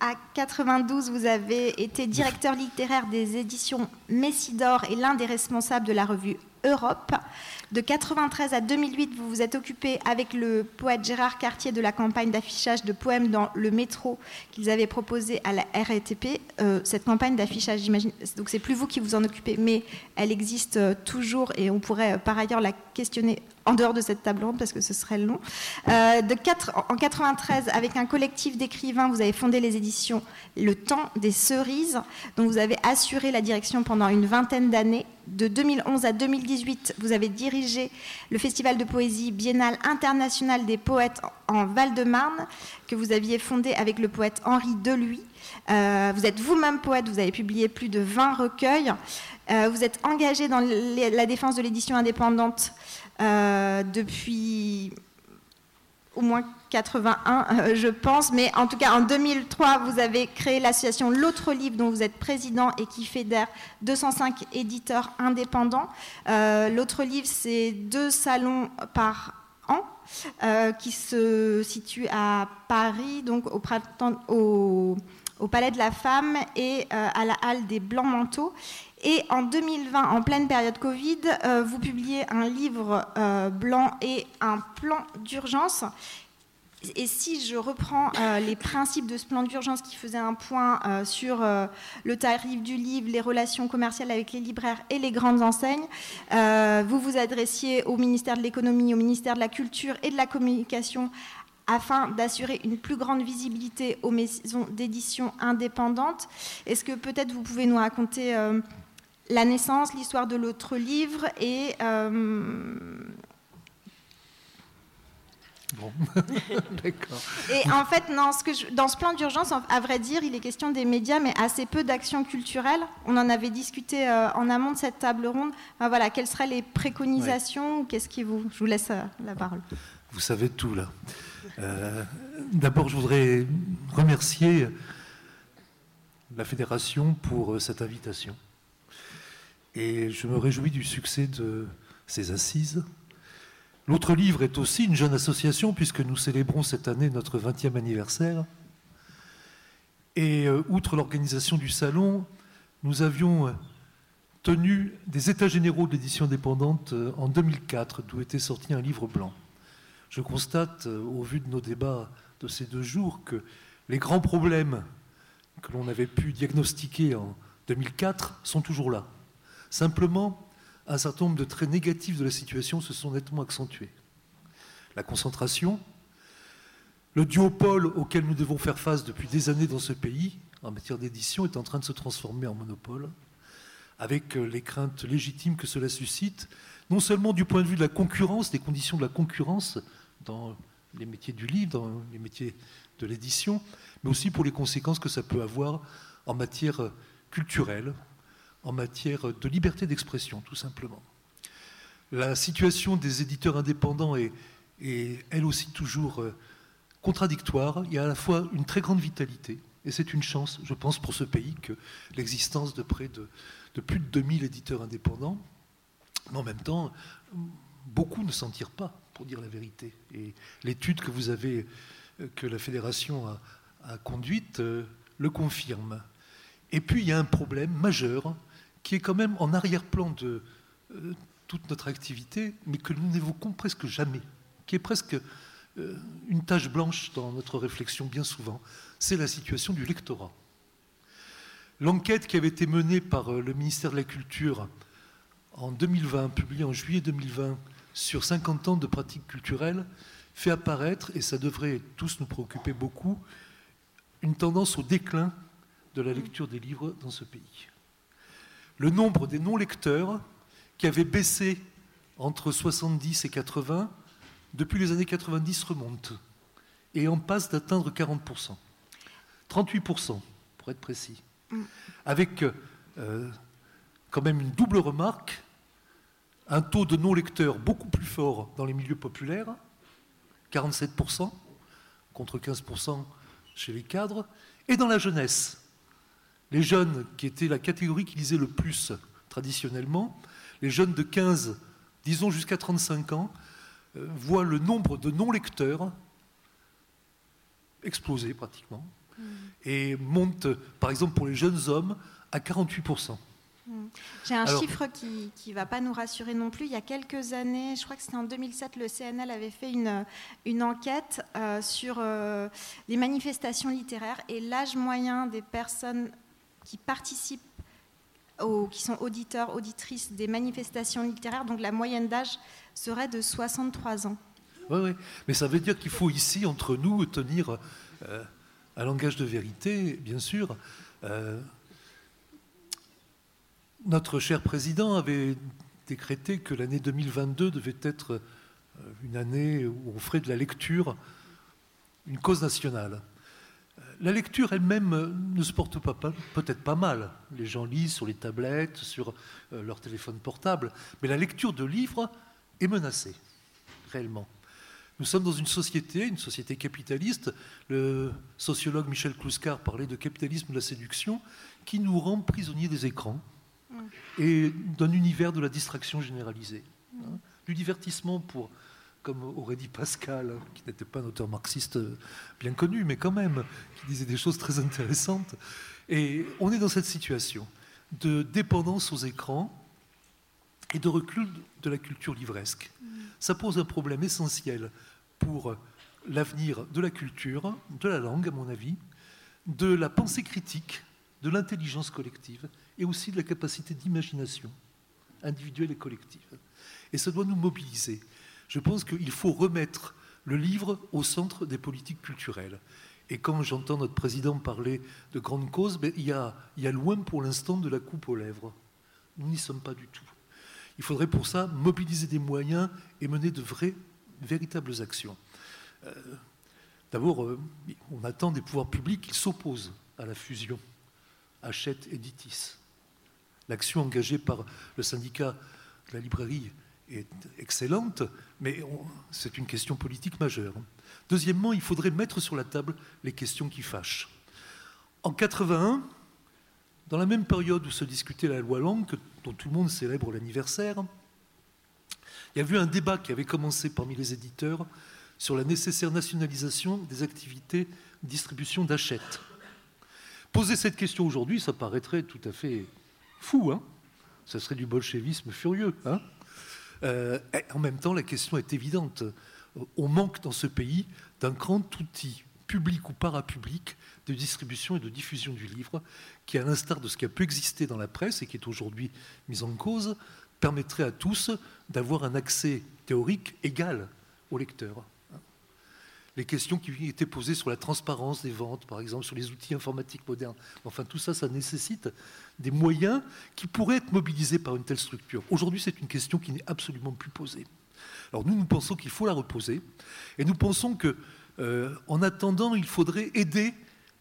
à 92, vous avez été directeur littéraire des éditions Messidor et l'un des responsables de la revue Europe. De 93 à 2008, vous vous êtes occupé avec le poète Gérard Cartier de la campagne d'affichage de poèmes dans le métro qu'ils avaient proposé à la RATP. Euh, cette campagne d'affichage, j'imagine, donc c'est plus vous qui vous en occupez, mais elle existe euh, toujours et on pourrait euh, par ailleurs la questionner en dehors de cette table ronde parce que ce serait long. de 4, en 93, avec un collectif d'écrivains, vous avez fondé les éditions Le Temps des Cerises, dont vous avez assuré la direction pendant une vingtaine d'années. De 2011 à 2018, vous avez dirigé le festival de poésie biennale international des poètes en Val-de-Marne, que vous aviez fondé avec le poète Henri Deluy. Euh, vous êtes vous-même poète, vous avez publié plus de 20 recueils. Euh, vous êtes engagé dans la défense de l'édition indépendante euh, depuis au moins 81, euh, je pense, mais en tout cas en 2003, vous avez créé l'association L'autre livre dont vous êtes président et qui fédère 205 éditeurs indépendants. Euh, L'autre livre, c'est deux salons par an euh, qui se situent à Paris, donc au, Palais de la Femme et à la Halle des Blancs Manteaux. Et en 2020, en pleine période Covid, vous publiez un livre blanc et un plan d'urgence et si je reprends euh, les principes de ce plan d'urgence qui faisait un point euh, sur euh, le tarif du livre, les relations commerciales avec les libraires et les grandes enseignes, vous vous adressiez au ministère de l'économie, au ministère de la culture et de la communication afin d'assurer une plus grande visibilité aux maisons d'édition indépendantes. Est-ce que peut-être vous pouvez nous raconter la naissance, l'histoire de l'autre livre et Bon. (laughs) D'accord. Et en fait, dans ce, que je- dans ce plan d'urgence, en- à vrai dire, il est question des médias, mais assez peu d'actions culturelles. On en avait discuté euh, en amont de cette table ronde. Enfin, voilà, quelles seraient les préconisations ou Qu'est-ce qui vous Je vous laisse euh, la parole. Vous savez tout là. Euh, D'abord, je voudrais remercier la Fédération pour euh, cette invitation. Et je me réjouis du succès de ces assises. L'autre livre est aussi une jeune association puisque nous célébrons cette année notre 20e anniversaire. Et euh, outre l'organisation du salon, nous avions euh, tenu des états généraux de l'édition indépendante euh, en 2004, d'où était sorti un livre blanc. Je constate, euh, au vu de nos débats de ces deux jours, que les grands problèmes que l'on avait pu diagnostiquer en 2004 sont toujours là. Simplement, un certain nombre de traits négatifs de la situation se sont nettement accentués. La concentration, le duopole auquel nous devons faire face depuis des années dans ce pays, en matière d'édition, est en train de se transformer en monopole, avec euh, les craintes légitimes que cela suscite, non seulement du point de vue de la concurrence, des conditions de la concurrence dans les métiers du livre, dans les métiers de l'édition, mais aussi pour les conséquences que ça peut avoir en matière euh, culturelle, en matière de liberté d'expression, tout simplement. La situation des éditeurs indépendants est, elle aussi toujours euh, contradictoire. Il y a à la fois une très grande vitalité, et c'est une chance, je pense, pour ce pays que l'existence de près de, plus de 2000 éditeurs indépendants, mais en même temps, beaucoup ne s'en tirent pas, pour dire la vérité. Et l'étude que vous avez, euh, que la fédération a, a conduite, euh, le confirme. Et puis il y a un problème majeur qui est quand même en arrière-plan de euh, toute notre activité, mais que nous n'évoquons presque jamais, qui est presque euh, une tache blanche dans notre réflexion bien souvent, c'est la situation du lectorat. L'enquête qui avait été menée par euh, le ministère de la Culture en 2020, publiée en juillet 2020, sur 50 ans de pratiques culturelles, fait apparaître, et ça devrait tous nous préoccuper beaucoup, une tendance au déclin de la lecture des livres dans ce pays. Le nombre des non-lecteurs, qui avait baissé entre 70 et 80, depuis les années 90 remonte, et en passe d'atteindre 40%. 38%, pour être précis. Avec euh, quand même une double remarque, un taux de non-lecteurs beaucoup plus fort dans les milieux populaires, 47% contre 15% chez les cadres, et dans la jeunesse. Les jeunes, qui étaient la catégorie qui lisait le plus traditionnellement, les jeunes de 15, disons jusqu'à 35 ans, euh, voient le nombre de non-lecteurs exploser pratiquement, mmh. et monte, par exemple pour les jeunes hommes, à 48%. J'ai un Alors, chiffre qui ne va pas nous rassurer non plus. Il y a quelques années, je crois que c'était en 2007, le CNL avait fait une, une enquête euh, sur euh, les manifestations littéraires et l'âge moyen des personnes qui participent, qui sont auditeurs, auditrices des manifestations littéraires, donc la moyenne d'âge serait de 63 ans. Oui, oui. Mais ça veut dire qu'il faut ici, entre nous, tenir euh, un langage de vérité, bien sûr. Notre cher président avait décrété que l'année 2022 devait être une année où on ferait de la lecture une cause nationale. La lecture elle-même ne se porte pas, peut-être pas mal. Les gens lisent sur les tablettes, sur leur téléphone portable, mais la lecture de livres est menacée, réellement. Nous sommes dans une société, une société capitaliste. Le sociologue Michel Kluskar parlait de capitalisme de la séduction qui nous rend prisonniers des écrans et d'un univers de la distraction généralisée. Hein, du divertissement pour, comme aurait dit Pascal, hein, qui n'était pas un auteur marxiste bien connu, mais quand même, qui disait des choses très intéressantes. Et on est dans cette situation de dépendance aux écrans et de recul de la culture livresque. Ça pose un problème essentiel pour l'avenir de la culture, de la langue, à mon avis, de la pensée critique, de l'intelligence collective et aussi de la capacité d'imagination individuelle et collective. Et ça doit nous mobiliser. Je pense qu'il faut remettre le livre au centre des politiques culturelles. Et quand j'entends notre président parler de grandes causes, ben, il, y a, il y a loin pour l'instant de la coupe aux lèvres. Nous n'y sommes pas du tout. Il faudrait pour ça mobiliser des moyens et mener de vraies, véritables actions. D'abord, on attend des pouvoirs publics qu'ils s'opposent à la fusion Hachette-Editis. L'action engagée par le syndicat de la librairie est excellente, mais c'est une question politique majeure. Deuxièmement, il faudrait mettre sur la table les questions qui fâchent. En 81, dans la même période où se discutait la loi Langue, dont tout le monde célèbre l'anniversaire, il y a eu un débat qui avait commencé parmi les éditeurs sur la nécessaire nationalisation des activités de distribution d'achètes. Poser cette question aujourd'hui, ça paraîtrait tout à fait fou, hein? Ça serait du bolchevisme furieux. Hein? Euh, en même temps, la question est évidente. On manque dans ce pays d'un grand outil, public ou parapublic, de distribution et de diffusion du livre, qui, à l'instar de ce qui a pu exister dans la presse et qui est aujourd'hui mis en cause, permettrait à tous d'avoir un accès théorique égal au lecteur les questions qui étaient posées sur la transparence des ventes, par exemple, sur les outils informatiques modernes. Enfin, tout ça, ça nécessite des moyens qui pourraient être mobilisés par une telle structure. Aujourd'hui, c'est une question qui n'est absolument plus posée. Alors nous, nous pensons qu'il faut la reposer, et nous pensons que, euh, en attendant, il faudrait aider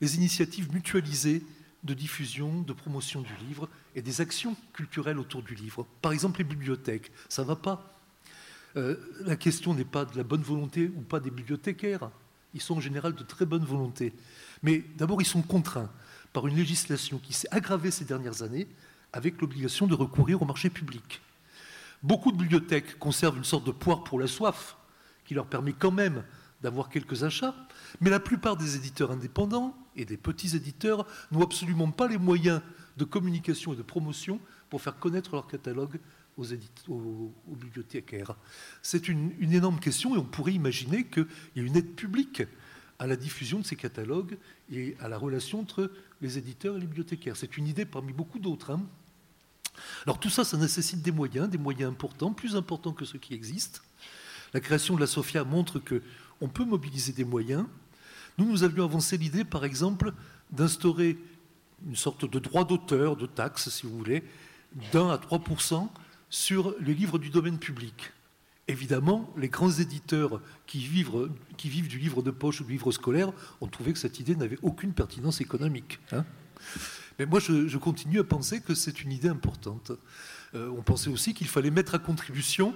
les initiatives mutualisées de diffusion, de promotion du livre et des actions culturelles autour du livre. Par exemple, les bibliothèques, ça ne va pas euh, la question n'est pas de la bonne volonté ou pas des bibliothécaires. Ils sont en général de très bonne volonté. Mais d'abord, ils sont contraints par une législation qui s'est aggravée ces dernières années avec l'obligation de recourir au marché public. Beaucoup de bibliothèques conservent une sorte de poire pour la soif qui leur permet quand même d'avoir quelques achats, mais la plupart des éditeurs indépendants et des petits éditeurs n'ont absolument pas les moyens de communication et de promotion pour faire connaître leur catalogue aux, bibliothécaires C'est une, énorme question et on pourrait imaginer qu'il y ait une aide publique à la diffusion de ces catalogues et à la relation entre les éditeurs et les bibliothécaires. C'est une idée parmi beaucoup d'autres. Hein. Alors tout ça, ça nécessite des moyens, des moyens importants, plus importants que ceux qui existent. La création de la SOFIA montre qu'on peut mobiliser des moyens. Nous, nous avions avancé l'idée, par exemple, d'instaurer une sorte de droit d'auteur, de taxe, si vous voulez, d'un à 3 sur les livres du domaine public. Évidemment, les grands éditeurs qui vivent, du livre de poche ou du livre scolaire ont trouvé que cette idée n'avait aucune pertinence économique. Hein. Mais moi, je, continue à penser que c'est une idée importante. Euh, on pensait aussi qu'il fallait mettre à contribution,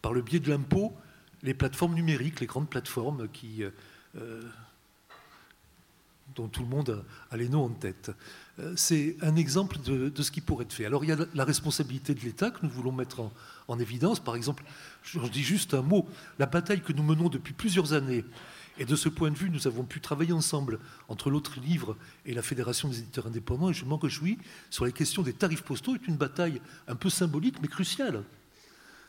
par le biais de l'impôt, les plateformes numériques, les grandes plateformes qui, euh, dont tout le monde a les noms en tête. Euh, c'est un exemple de, ce qui pourrait être fait. Alors il y a la responsabilité de l'État que nous voulons mettre en, évidence. Par exemple, je dis juste un mot, la bataille que nous menons depuis plusieurs années, et de ce point de vue, nous avons pu travailler ensemble entre l'autre livre et la Fédération des éditeurs indépendants, et je m'en réjouis, sur les questions des tarifs postaux, est une bataille un peu symbolique mais cruciale.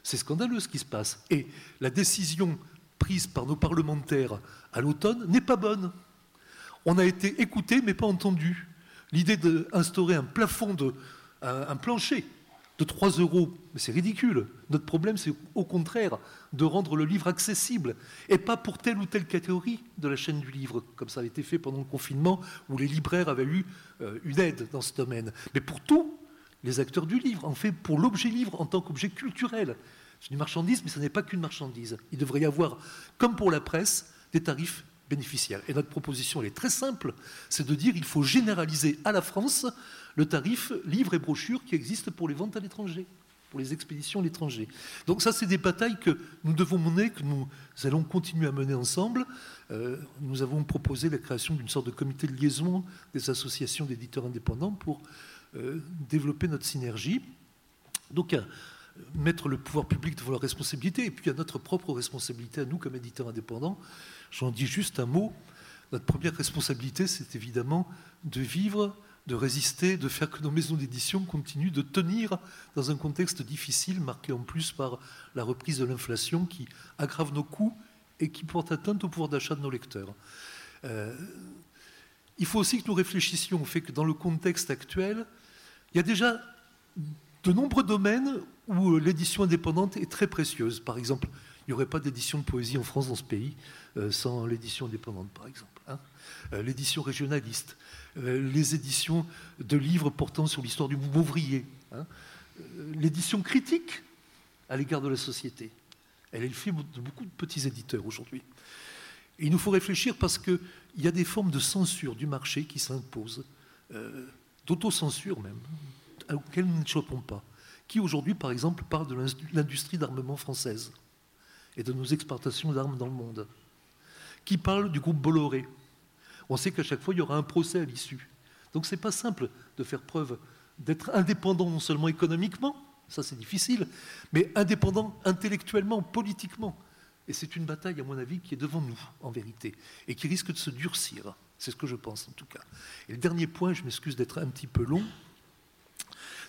C'est scandaleux ce qui se passe. Et la décision prise par nos parlementaires à l'automne n'est pas bonne. On a été écouté mais pas entendu. L'idée d'instaurer un plafond, un, plancher de 3 euros, c'est ridicule. Notre problème, c'est au contraire de rendre le livre accessible, et pas pour telle ou telle catégorie de la chaîne du livre, comme ça a été fait pendant le confinement, où les libraires avaient eu euh, une aide dans ce domaine, mais pour tous les acteurs du livre, en fait pour l'objet livre en tant qu'objet culturel. C'est une marchandise, mais ce n'est pas qu'une marchandise. Il devrait y avoir, comme pour la presse, des tarifs Et notre proposition, elle est très simple, c'est de dire qu'il faut généraliser à la France le tarif livre et brochure qui existe pour les ventes à l'étranger, pour les expéditions à l'étranger. Donc ça, c'est des batailles que nous devons mener, que nous allons continuer à mener ensemble. Euh, nous avons proposé la création d'une sorte de comité de liaison des associations d'éditeurs indépendants pour euh, développer notre synergie. Donc, mettre le pouvoir public devant la responsabilité, et puis à notre propre responsabilité à nous comme éditeurs indépendants, J'en dis juste un mot. Notre première responsabilité, c'est évidemment de vivre, de résister, de faire que nos maisons d'édition continuent de tenir dans un contexte difficile, marqué en plus par la reprise de l'inflation qui aggrave nos coûts et qui porte atteinte au pouvoir d'achat de nos lecteurs. Euh, il faut aussi que nous réfléchissions au fait que dans le contexte actuel, il y a déjà de nombreux domaines où l'édition indépendante est très précieuse. Par exemple, n'y aurait pas d'édition de poésie en France dans ce pays euh, sans l'édition indépendante, par exemple. Hein. Euh, l'édition régionaliste, euh, les éditions de livres portant sur l'histoire du mouvement ouvrier, hein. l'édition critique à l'égard de la société. Elle est le film de beaucoup de petits éditeurs aujourd'hui. Il nous faut réfléchir parce qu'il y a des formes de censure du marché qui s'imposent, d'autocensure même, auxquelles nous ne chopons pas. Qui aujourd'hui, par exemple, parle de l'industrie d'armement française et de nos exportations d'armes dans le monde Qui parle du groupe Bolloré? On sait qu'à chaque fois, il y aura un procès à l'issue. Donc ce n'est pas simple de faire preuve d'être indépendant non seulement économiquement, ça c'est difficile, mais indépendant intellectuellement, politiquement. Et c'est une bataille, à mon avis, qui est devant nous, en vérité, et qui risque de se durcir. C'est ce que je pense, en tout cas. Et le dernier point, je m'excuse d'être un petit peu long,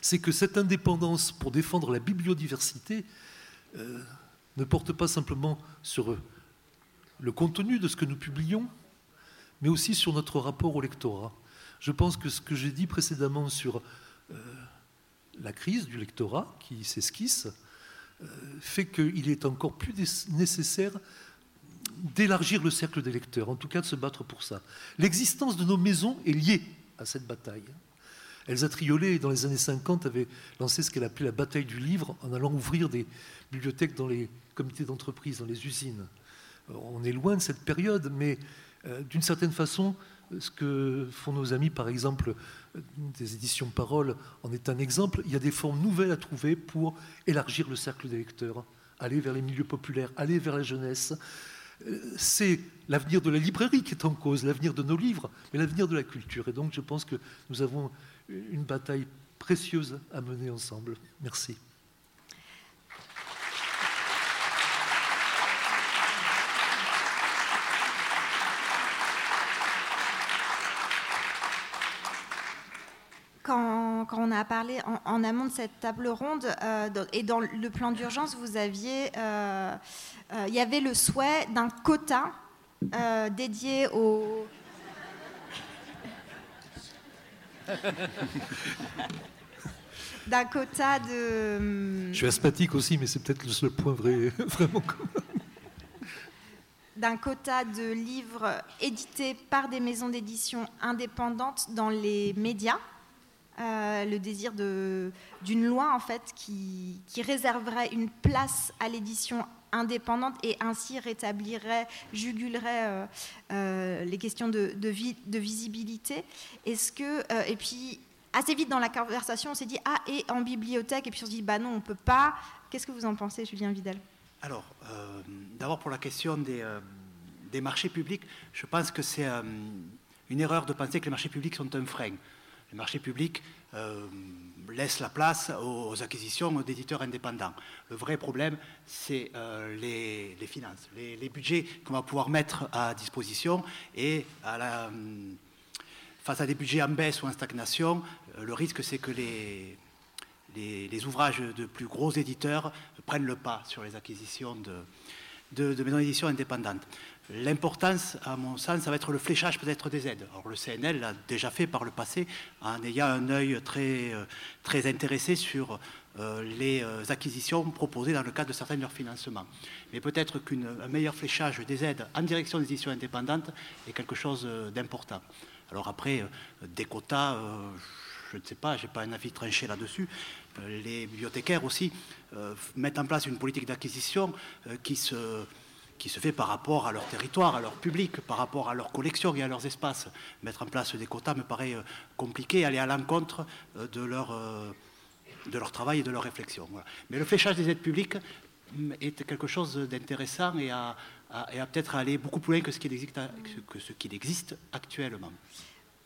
c'est que cette indépendance pour défendre la bibliodiversité euh, ne porte pas simplement sur le contenu de ce que nous publions, mais aussi sur notre rapport au lectorat. Je pense que ce que j'ai dit précédemment sur euh, la crise du lectorat qui s'esquisse euh, fait qu'il est encore plus nécessaire d'élargir le cercle des lecteurs, en tout cas de se battre pour ça. L'existence de nos maisons est liée à cette bataille. Elsa Triolet, dans les années 50, avait lancé ce qu'elle appelait la bataille du livre en allant ouvrir des bibliothèques dans les comités d'entreprise, dans les usines. On est loin de cette période, mais euh, d'une certaine façon, ce que font nos amis, par exemple, des éditions Parole en est un exemple. Il y a des formes nouvelles à trouver pour élargir le cercle des lecteurs, aller vers les milieux populaires, aller vers la jeunesse. C'est l'avenir de la librairie qui est en cause, l'avenir de nos livres, mais l'avenir de la culture. Et donc je pense que nous avons une bataille précieuse à mener ensemble. Merci. quand, on a parlé en, amont de cette table ronde euh, et dans le plan d'urgence, vous aviez, euh, euh, il y avait le souhait d'un quota dédié au (laughs) d'un quota de. Je suis asthmatique aussi, mais c'est peut-être le seul point vrai, (laughs) vraiment d'un quota de livres édités par des maisons d'édition indépendantes dans les médias. Euh, le désir d'une loi en fait qui, réserverait une place à l'édition indépendante et ainsi rétablirait, jugulerait euh, euh, les questions de, visibilité. Est-ce que et puis assez vite dans la conversation, on s'est dit ah et en bibliothèque et puis on s'est dit bah non on peut pas. Qu'est-ce que vous en pensez, Julien Vidal? Alors d'abord pour la question des marchés publics, je pense que c'est une erreur de penser que les marchés publics sont un frein les marchés publics euh, laissent la place aux, acquisitions d'éditeurs indépendants. Le vrai problème, c'est euh, les, finances, les, budgets qu'on va pouvoir mettre à disposition et face à des budgets en baisse ou en stagnation, euh, le risque, c'est que les, les, ouvrages de plus gros éditeurs prennent le pas sur les acquisitions de, de maisons d'édition indépendantes. L'importance, à mon sens, ça va être le fléchage peut-être des aides. Alors, le CNL l'a déjà fait par le passé en ayant un œil très, euh, très intéressé sur euh, les euh, acquisitions proposées dans le cadre de certains de leurs financements. Mais peut-être qu'un meilleur fléchage des aides en direction des éditions indépendantes est quelque chose d'important. Alors après, des quotas, je ne sais pas, je n'ai pas un avis tranché là-dessus. Les bibliothécaires aussi mettent en place une politique d'acquisition qui se qui se fait par rapport à leur territoire, à leur public, par rapport à leurs collections et à leurs espaces. Mettre en place des quotas me paraît euh, compliqué, aller à l'encontre euh, de leur, euh, de leur travail et de leur réflexion. Mais le fléchage des aides publiques mm, est quelque chose d'intéressant et à, peut-être aller beaucoup plus loin que ce existe, que ce qu'il existe actuellement.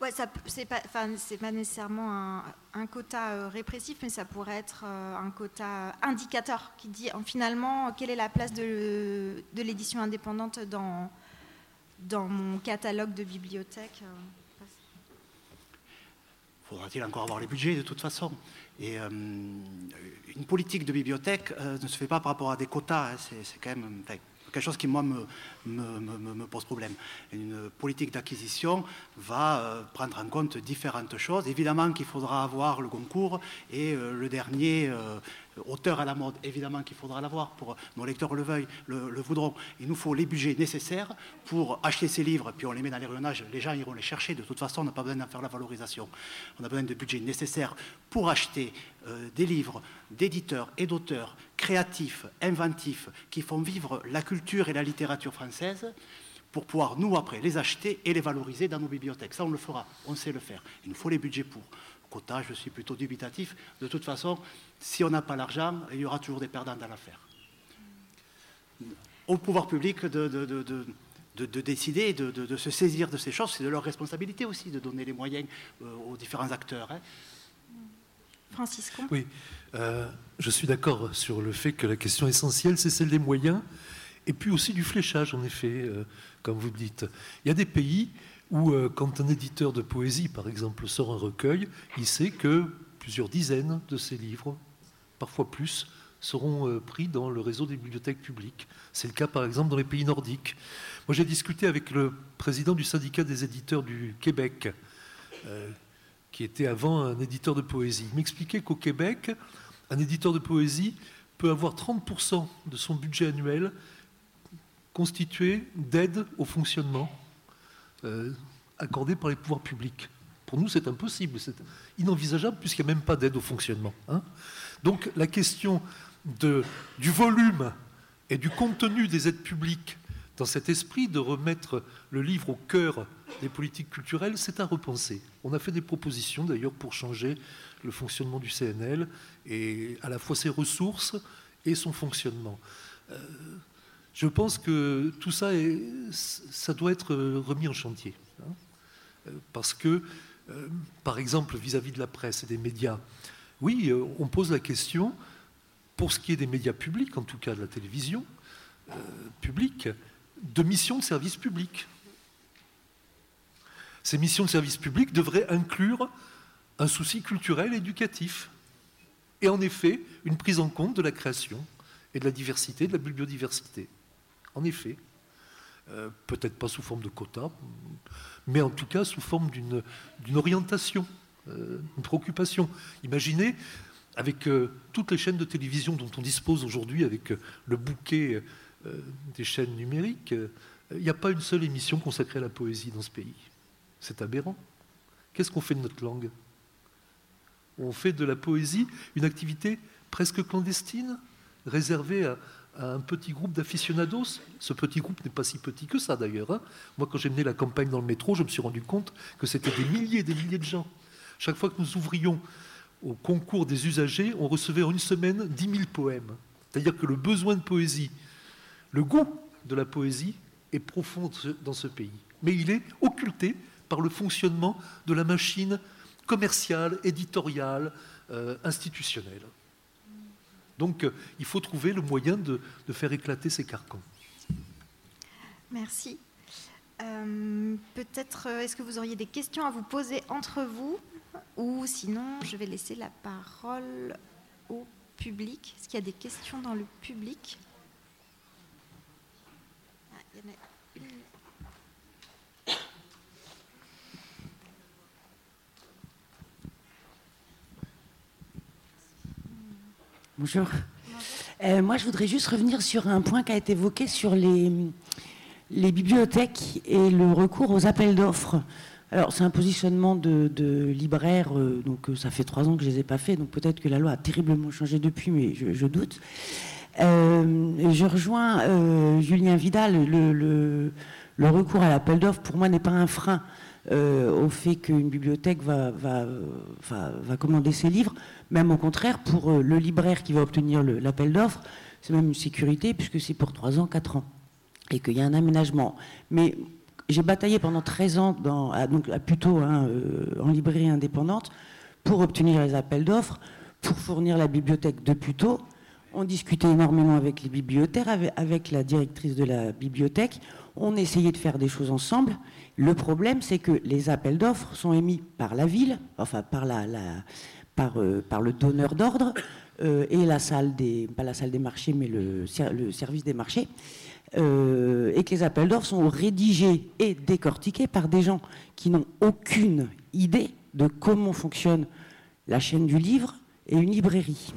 Ouais, c'est pas, pas nécessairement un, quota euh, répressif, mais ça pourrait être euh, un quota indicateur qui dit finalement quelle est la place de, l'édition indépendante dans, dans mon catalogue de bibliothèque. Euh, Faudra-t-il encore avoir les budgets de toute façon? Et une politique de bibliothèque ne se fait pas par rapport à des quotas. Hein, c'est quand même quelque chose qui, moi, me, me, pose problème. Une politique d'acquisition va euh, prendre en compte différentes choses. Évidemment qu'il faudra avoir le concours et euh, le dernier euh, auteur à la mode, évidemment qu'il faudra l'avoir pour nos lecteurs le veuillent, le, voudront. Il nous faut les budgets nécessaires pour acheter ces livres, puis on les met dans les rayonnages, les gens iront les chercher. De toute façon, on n'a pas besoin d'en faire la valorisation. On a besoin de budgets nécessaires pour acheter euh, des livres d'éditeurs et d'auteurs créatifs, inventifs, qui font vivre la culture et la littérature française pour pouvoir, nous, après, les acheter et les valoriser dans nos bibliothèques. Ça, on le fera, on sait le faire. Il nous faut les budgets pour. Quota, je suis plutôt dubitatif. De toute façon, si on n'a pas l'argent, il y aura toujours des perdants dans l'affaire. Au pouvoir public de, de, décider, de, se saisir de ces choses, c'est de leur responsabilité aussi de donner les moyens euh, aux différents acteurs. Hein. Francisco Oui, euh, je suis d'accord sur le fait que la question essentielle, c'est celle des moyens, et puis aussi du fléchage, en effet, euh, comme vous dites. Il y a des pays où, quand un éditeur de poésie, par exemple, sort un recueil, il sait que plusieurs dizaines de ses livres, parfois plus, seront pris dans le réseau des bibliothèques publiques. C'est le cas, par exemple, dans les pays nordiques. Moi, j'ai discuté avec le président du syndicat des éditeurs du Québec, euh, qui était avant un éditeur de poésie. Il m'expliquait qu'au Québec, un éditeur de poésie peut avoir 30% de son budget annuel constitué d'aide au fonctionnement euh, accordée par les pouvoirs publics. Pour nous, c'est impossible, c'est inenvisageable puisqu'il n'y a même pas d'aide au fonctionnement. Hein. Donc la question du volume et du contenu des aides publiques dans cet esprit de remettre le livre au cœur des politiques culturelles, c'est à repenser. On a fait des propositions d'ailleurs pour changer le fonctionnement du CNL et à la fois ses ressources et son fonctionnement. Euh, je pense que tout ça, doit être remis en chantier. Hein. Euh, parce que, euh, par exemple, vis-à-vis de la presse et des médias, oui, on pose la question, pour ce qui est des médias publics, en tout cas de la télévision publique, de missions de service public. Ces missions de service public devraient inclure un souci culturel et éducatif. Et en effet, une prise en compte de la création et de la diversité, de la biodiversité. En effet. Euh, peut-être pas sous forme de quotas, mais en tout cas sous forme d'une orientation, euh, une préoccupation. Imaginez, avec euh, toutes les chaînes de télévision dont on dispose aujourd'hui, avec le bouquet euh, des chaînes numériques, il euh, n'y a pas une seule émission consacrée à la poésie dans ce pays. C'est aberrant. Qu'est-ce qu'on fait de notre langue? On fait de la poésie une activité presque clandestine, réservée à, un petit groupe d'aficionados. Ce petit groupe n'est pas si petit que ça d'ailleurs. Hein. Moi, quand j'ai mené la campagne dans le métro, je me suis rendu compte que c'était des milliers et des milliers de gens. Chaque fois que nous ouvrions au concours des usagers, on recevait en une semaine 10 000 poèmes. C'est-à-dire que le besoin de poésie le goût de la poésie est profond dans ce pays, mais il est occulté par le fonctionnement de la machine commerciale, éditoriale, euh, institutionnelle. Donc euh, il faut trouver le moyen de, faire éclater ces carcans. Merci. Euh, peut-être, est-ce que vous auriez des questions à vous poser entre vous Ou sinon, je vais laisser la parole au public. Est-ce qu'il y a des questions dans le public? Bonjour. Euh, moi, je voudrais juste revenir sur un point qui a été évoqué sur les, bibliothèques et le recours aux appels d'offres. Alors, c'est un positionnement de, libraire, euh, donc euh, ça fait trois ans que je ne les ai pas fait, donc peut-être que la loi a terriblement changé depuis, mais je, doute. je rejoins Julien Vidal, le recours à l'appel d'offres, pour moi, n'est pas un frein au fait qu'une bibliothèque va, commander ses livres. Même au contraire, pour euh, le libraire qui va obtenir l'appel d'offres, c'est même une sécurité puisque c'est pour 3 ans, 4 ans et qu'il y a un aménagement. Mais j'ai bataillé pendant 13 ans dans, donc, plutôt hein, euh, en librairie indépendante pour obtenir les appels d'offres, pour fournir la bibliothèque de Puteaux. On discutait énormément avec les bibliothécaires, avec, la directrice de la bibliothèque. On essayait de faire des choses ensemble. Le problème, c'est que les appels d'offres sont émis par la ville, enfin par euh, le donneur d'ordre euh, et la salle des, pas la salle des marchés, mais le, le service des marchés, euh, et que les appels d'offres sont rédigés et décortiqués par des gens qui n'ont aucune idée de comment fonctionne la chaîne du livre et une librairie.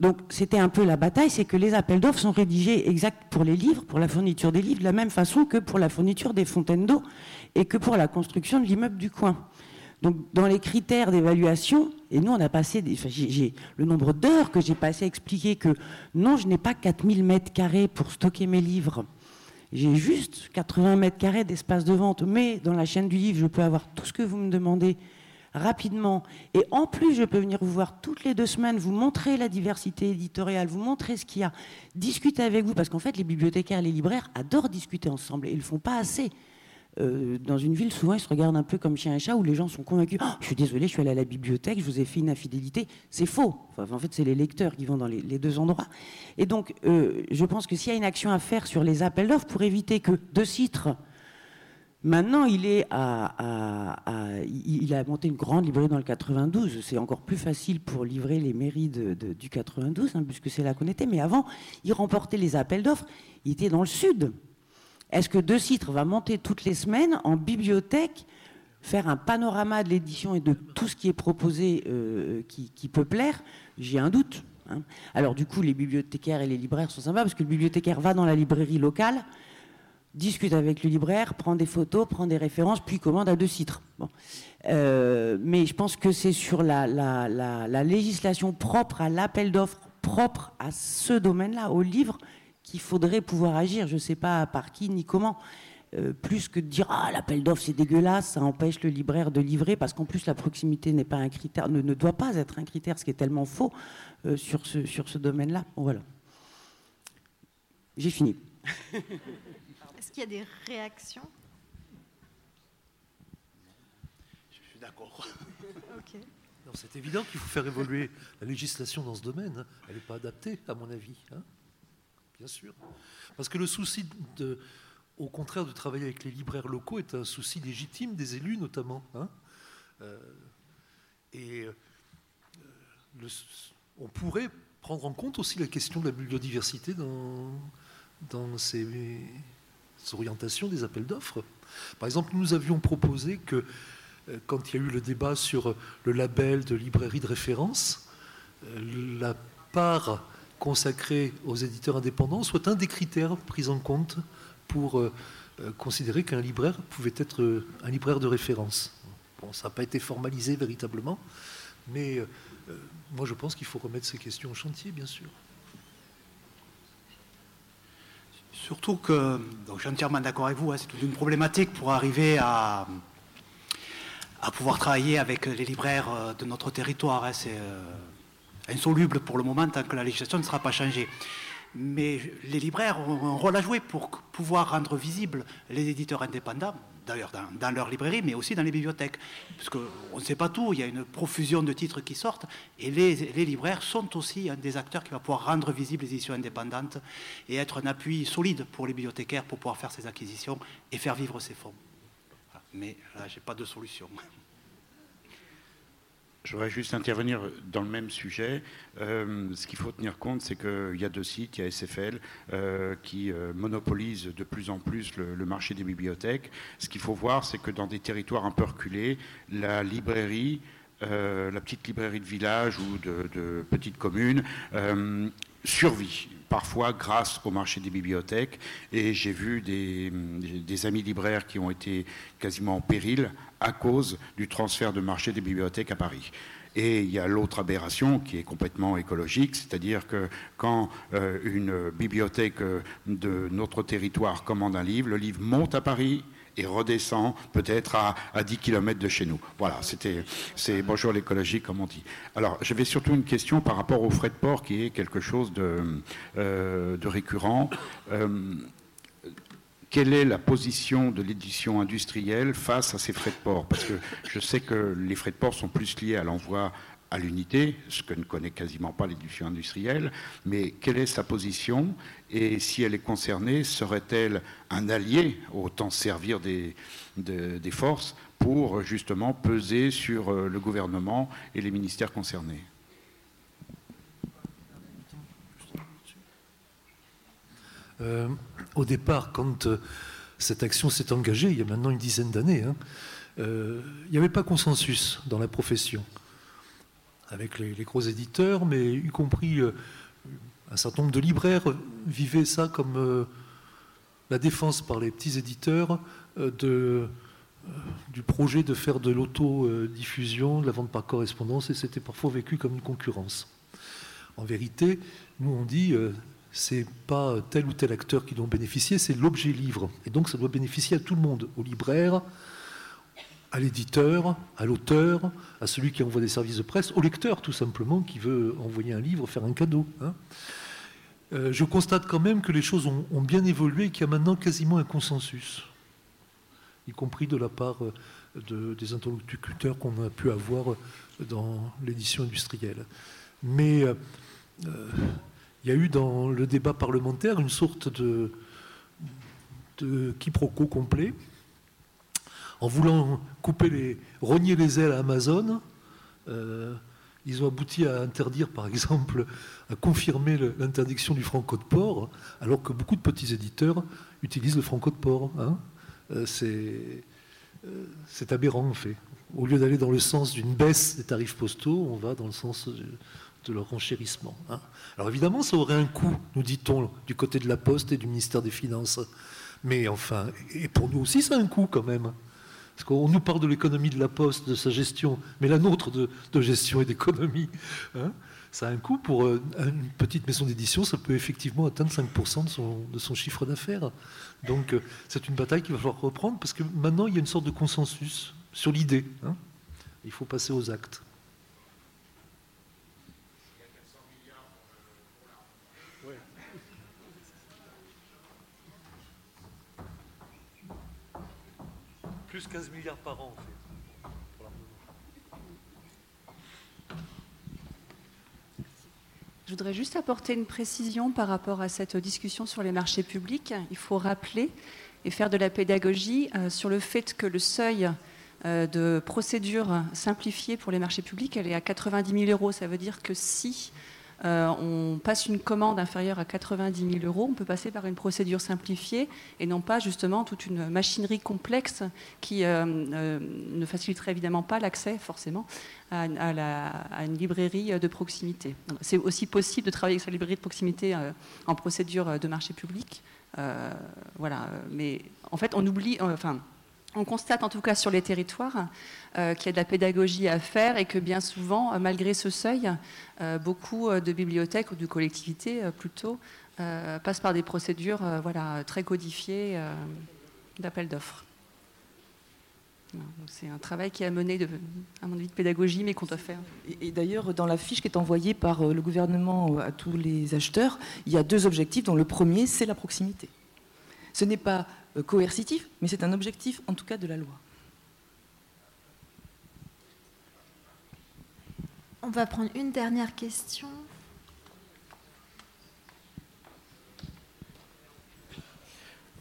Donc c'était un peu la bataille, c'est que les appels d'offres sont rédigés exact pour les livres, pour la fourniture des livres, de la même façon que pour la fourniture des fontaines d'eau et que pour la construction de l'immeuble du coin. Donc, dans les critères d'évaluation, et nous, on a passé, le nombre d'heures que j'ai passé à expliquer que non, je n'ai pas 4000 mètres carrés pour stocker mes livres. J'ai juste 80 mètres carrés d'espace de vente, mais dans la chaîne du livre, je peux avoir tout ce que vous me demandez rapidement. Et en plus, je peux venir vous voir toutes les deux semaines, vous montrer la diversité éditoriale, vous montrer ce qu'il y a, discuter avec vous, parce qu'en fait, les bibliothécaires et les libraires adorent discuter ensemble, et ils ne le font pas assez. Euh, dans une ville, souvent, ils se regardent un peu comme chien et chat, où les gens sont convaincus oh, Je suis désolé, je suis allé à la bibliothèque, je vous ai fait une infidélité. C'est faux. en fait, c'est les lecteurs qui vont dans les, deux endroits. Et donc, euh, je pense que s'il y a une action à faire sur les appels d'offres pour éviter que De Citre, maintenant, il, est à, il a monté une grande librairie dans le 92. C'est encore plus facile pour livrer les mairies du 92, hein, puisque c'est là qu'on était. Mais avant, il remportait les appels d'offres. Il était dans le sud. Est-ce que De Citre va monter toutes les semaines en bibliothèque, faire un panorama de l'édition et de tout ce qui est proposé euh, qui, peut plaire? J'ai un doute. Hein. Alors du coup, les bibliothécaires et les libraires sont sympas parce que le bibliothécaire va dans la librairie locale, discute avec le libraire, prend des photos, prend des références, puis commande à De Citre. Euh, mais je pense que c'est sur la, la législation propre à l'appel d'offres, propre à ce domaine-là, au livre, qu'il faudrait pouvoir agir. Je ne sais pas par qui ni comment. Euh, plus que de dire ah l'appel d'offres c'est dégueulasse, ça empêche le libraire de livrer parce qu'en plus la proximité n'est pas un critère, ne, ne, doit pas être un critère, ce qui est tellement faux euh, sur ce, sur ce domaine-là. voilà. J'ai fini. (laughs) Qu'il y a des réactions? Je suis d'accord. (laughs) C'est évident qu'il faut faire évoluer la législation dans ce domaine. Hein. Elle n'est pas adaptée, à mon avis. Hein bien sûr. Parce que le souci, de, au contraire de travailler avec les libraires locaux, est un souci légitime des élus notamment. Hein. Euh, et euh, on pourrait prendre en compte aussi la question de la biodiversité dans, dans ces, orientations des appels d'offres. Par exemple, nous avions proposé que euh, quand il y a eu le débat sur le label de librairie de référence, la part consacré aux éditeurs indépendants soit un des critères pris en compte pour euh, euh, considérer qu'un libraire pouvait être euh, un libraire de référence. Bon, ça n'a pas été formalisé véritablement, mais moi je pense qu'il faut remettre ces questions au chantier, bien sûr. Surtout que, donc je suis entièrement d'accord avec vous, hein, c'est toute une problématique pour arriver à, pouvoir travailler avec les libraires de notre territoire. Hein, c'est insoluble pour le moment tant que la législation ne sera pas changée. Mais les libraires ont un rôle à jouer pour pouvoir rendre visibles les éditeurs indépendants, d'ailleurs dans, leur librairie, mais aussi dans les bibliothèques. Parce qu'on ne sait pas tout, il y a une profusion de titres qui sortent, et les, libraires sont aussi un des acteurs qui va pouvoir rendre visibles les éditions indépendantes et être un appui solide pour les bibliothécaires pour pouvoir faire ces acquisitions et faire vivre ces fonds. Mais là, je n'ai pas de solution. (laughs) Je voudrais juste intervenir dans le même sujet. Euh, ce qu'il faut tenir compte, c'est qu'il y a deux sites, il y a SFL euh, qui euh, monopolise de plus en plus le, marché des bibliothèques. Ce qu'il faut voir, c'est que dans des territoires un peu reculés, la librairie, la petite librairie de village ou de, de petite commune, survit parfois grâce au marché des bibliothèques. Et j'ai vu des, amis libraires qui ont été quasiment en péril à cause du transfert de marché des bibliothèques à Paris. Et il y a l'autre aberration qui est complètement écologique, c'est-à-dire que quand euh, une bibliothèque euh, de notre territoire commande un livre, le livre monte à Paris, et redescend peut-être à, à, 10 km de chez nous. Voilà, c'était, c'est bonjour l'écologie, comme on dit. Alors, j'avais surtout une question par rapport aux frais de port, qui est quelque chose de, euh, de récurrent quelle est la position de l'édition industrielle face à ces frais de port? Parce que je sais que les frais de port sont plus liés à l'envoi à l'unité, ce que ne connaît quasiment pas l'édition industrielle, mais quelle est sa position et si elle est concernée, serait-elle un allié, autant servir des, des forces pour justement peser sur euh, le gouvernement et les ministères concernés? Euh, au départ, quand euh, cette action s'est engagée, il y a maintenant une dizaine d'années, hein, il n'y avait pas consensus dans la profession, avec les, gros éditeurs, mais y compris un certain nombre de libraires vivaient ça comme la défense par les petits éditeurs de, du projet de faire de l'autodiffusion, de la vente par correspondance, et c'était parfois vécu comme une concurrence. En vérité, nous on dit c'est pas tel ou tel acteur qui doit bénéficier, c'est l'objet livre. Et donc ça doit bénéficier à tout le monde, au libraire, à l'éditeur, à l'auteur, à celui qui envoie des services de presse, au lecteur tout simplement qui veut envoyer un livre, faire un cadeau. Hein. Euh, je constate quand même que les choses ont, bien évolué et qu'il y a maintenant quasiment un consensus, y compris de la part euh, des interlocuteurs qu'on a pu avoir dans l'édition industrielle. Mais euh, il y a eu dans le débat parlementaire une sorte de, quiproquo complet. En voulant couper les, rogner les ailes à Amazon, euh, ils ont abouti à interdire, par exemple, à confirmer l'interdiction du franco de port, alors que beaucoup de petits éditeurs utilisent le franco de port. Hein. Euh, euh, c'est aberrant, en fait. Au lieu d'aller dans le sens d'une baisse des tarifs postaux, on va dans le sens de leur renchérissement. Hein. Alors évidemment, ça aurait un coût, nous dit-on, du côté de la Poste et du ministère des Finances. Mais enfin, et pour nous aussi, ça a un coût quand même. Parce qu'on nous parle de l'économie de la Poste, de sa gestion, mais la nôtre de, gestion et d'économie, hein, ça a un coût. Pour euh, une petite maison d'édition, ça peut effectivement atteindre 5% de son, chiffre d'affaires. Donc euh, c'est une bataille qu'il va falloir reprendre, parce que maintenant, il y a une sorte de consensus sur l'idée. Hein. Il faut passer aux actes. Plus 15 milliards par an. Je voudrais juste apporter une précision par rapport à cette discussion sur les marchés publics. Il faut rappeler et faire de la pédagogie euh, sur le fait que le seuil euh, de procédure simplifiée pour les marchés publics, elle est à 90 000 euros. Ça veut dire que si euh, on passe une commande inférieure à 90 000 euros, on peut passer par une procédure simplifiée et non pas justement toute une machinerie complexe qui euh, euh, ne faciliterait évidemment pas l'accès forcément à, une librairie de proximité. C'est aussi possible de travailler avec sa librairie de proximité en procédure de marché public. voilà, mais en fait on oublie, enfin on constate en tout cas sur les territoires euh, qu'il y a de la pédagogie à faire et que bien souvent, euh, malgré ce seuil, euh, beaucoup de bibliothèques ou de collectivités plutôt passent par des procédures voilà, très codifiées d'appel d'offres. C'est un travail qui est mené, de, à mon avis, de pédagogie, mais qu'on doit faire. Et, d'ailleurs, dans la fiche qui est envoyée par le gouvernement à tous les acheteurs, il y a deux objectifs, dont le premier, c'est la proximité. Ce n'est pas coercitif, mais c'est un objectif en tout cas de la loi. On va prendre une dernière question.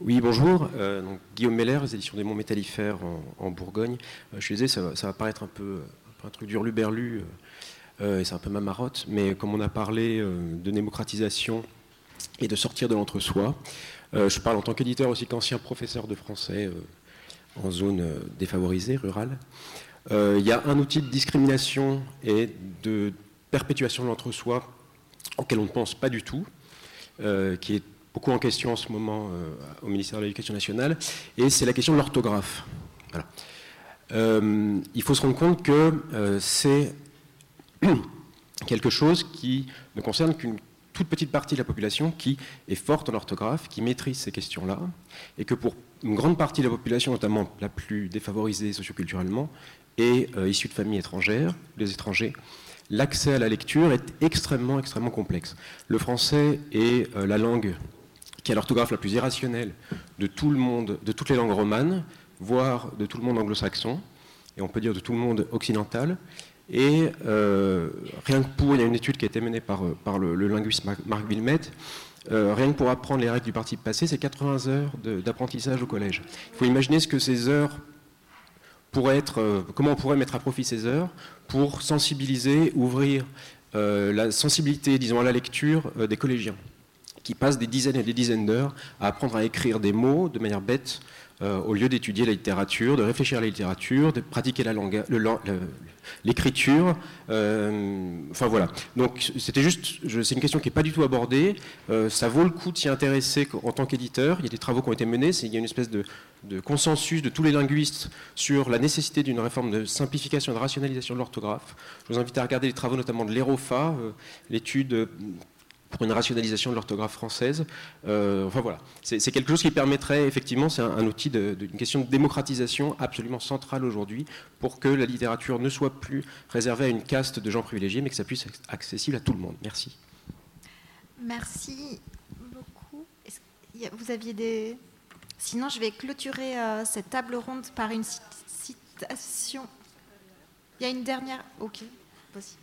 Oui, bonjour. Euh, Guillaume Meller, les éditions des Monts Métallifères en, Bourgogne. Euh, je suis désolé, ça, va paraître un peu un, truc du berlu et c'est un peu ma marotte, mais comme on a parlé de démocratisation et de sortir de l'entre-soi, euh, je parle en tant qu'éditeur aussi qu'ancien professeur de français euh, en zone euh, défavorisée, rurale. Il y a un outil de discrimination et de perpétuation de l'entre-soi auquel on ne pense pas du tout, qui est beaucoup en question en ce moment au ministère de l'Éducation nationale, et c'est la question de l'orthographe. il faut se rendre compte que c'est (coughs) quelque chose qui ne concerne qu'une toute petite partie de la population qui est forte en orthographe, qui maîtrise ces questions-là, et que pour une grande partie de la population, notamment la plus défavorisée socioculturellement, et euh, issue de familles étrangères, les étrangers, l'accès à la lecture est extrêmement, extrêmement complexe. Le français est euh, la langue qui a l'orthographe la plus irrationnelle de tout le monde, de toutes les langues romanes, voire de tout le monde anglo-saxon, et on peut dire de tout le monde occidental, et euh, rien que pour, il y a une étude qui a été menée par, euh, le, linguiste Marc Villemette, euh, rien que pour apprendre les règles du parti passé, c'est 80 heures d'apprentissage au collège. Il faut imaginer ce que ces heures pourraient être, comment on pourrait mettre à profit ces heures pour sensibiliser, ouvrir la sensibilité, disons, à la lecture des collégiens, qui passent des dizaines et des dizaines d'heures à apprendre à écrire des mots de manière bête, au lieu d'étudier la littérature, de réfléchir à la littérature, de pratiquer la langue, l'écriture. Euh, enfin voilà. Donc c'était juste, c'est une question qui n'est pas du tout abordée. Euh, ça vaut le coup de s'y intéresser en tant qu'éditeur. Il y a des travaux qui ont été menés. Il y a une espèce de, consensus de tous les linguistes sur la nécessité d'une réforme de simplification et de rationalisation de l'orthographe. Je vous invite à regarder les travaux notamment de l'EROFA, euh, l'étude pour une rationalisation de l'orthographe française. Euh, enfin voilà, c'est quelque chose qui permettrait effectivement, c'est un, outil d'une question de démocratisation absolument centrale aujourd'hui pour que la littérature ne soit plus réservée à une caste de gens privilégiés, mais que ça puisse être accessible à tout le monde. Merci. Merci beaucoup. Vous aviez des... Sinon, je vais clôturer euh, cette table ronde par une citation. Il y a une dernière. Ok, vas-y.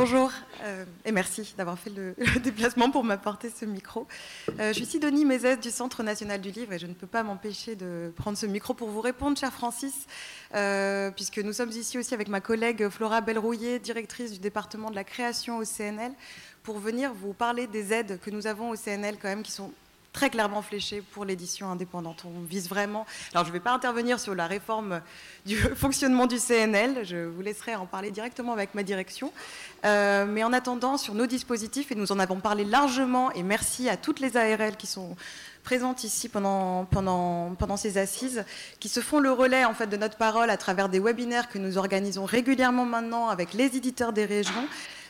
Bonjour euh, et merci d'avoir fait (laughs) le, déplacement pour m'apporter ce micro. Euh, je suis Sidonie Mézès du Centre national du livre et je ne peux pas m'empêcher de prendre ce micro pour vous répondre, cher Francis, euh, puisque nous sommes ici aussi avec ma collègue Flora Belrouillet, directrice du département de la création au CNL, pour venir vous parler des aides que nous avons au CNL quand même qui sont très clairement fléché pour l'édition indépendante. On vise vraiment. Alors, je ne vais pas intervenir sur la réforme du (laughs) fonctionnement du CNL. Je vous laisserai en parler directement avec ma direction. Euh, mais en attendant, sur nos dispositifs, et nous en avons parlé largement, et merci à toutes les ARL qui sont présentes ici pendant, pendant, pendant ces assises, qui se font le relais en fait de notre parole à travers des webinaires que nous organisons régulièrement maintenant avec les éditeurs des régions.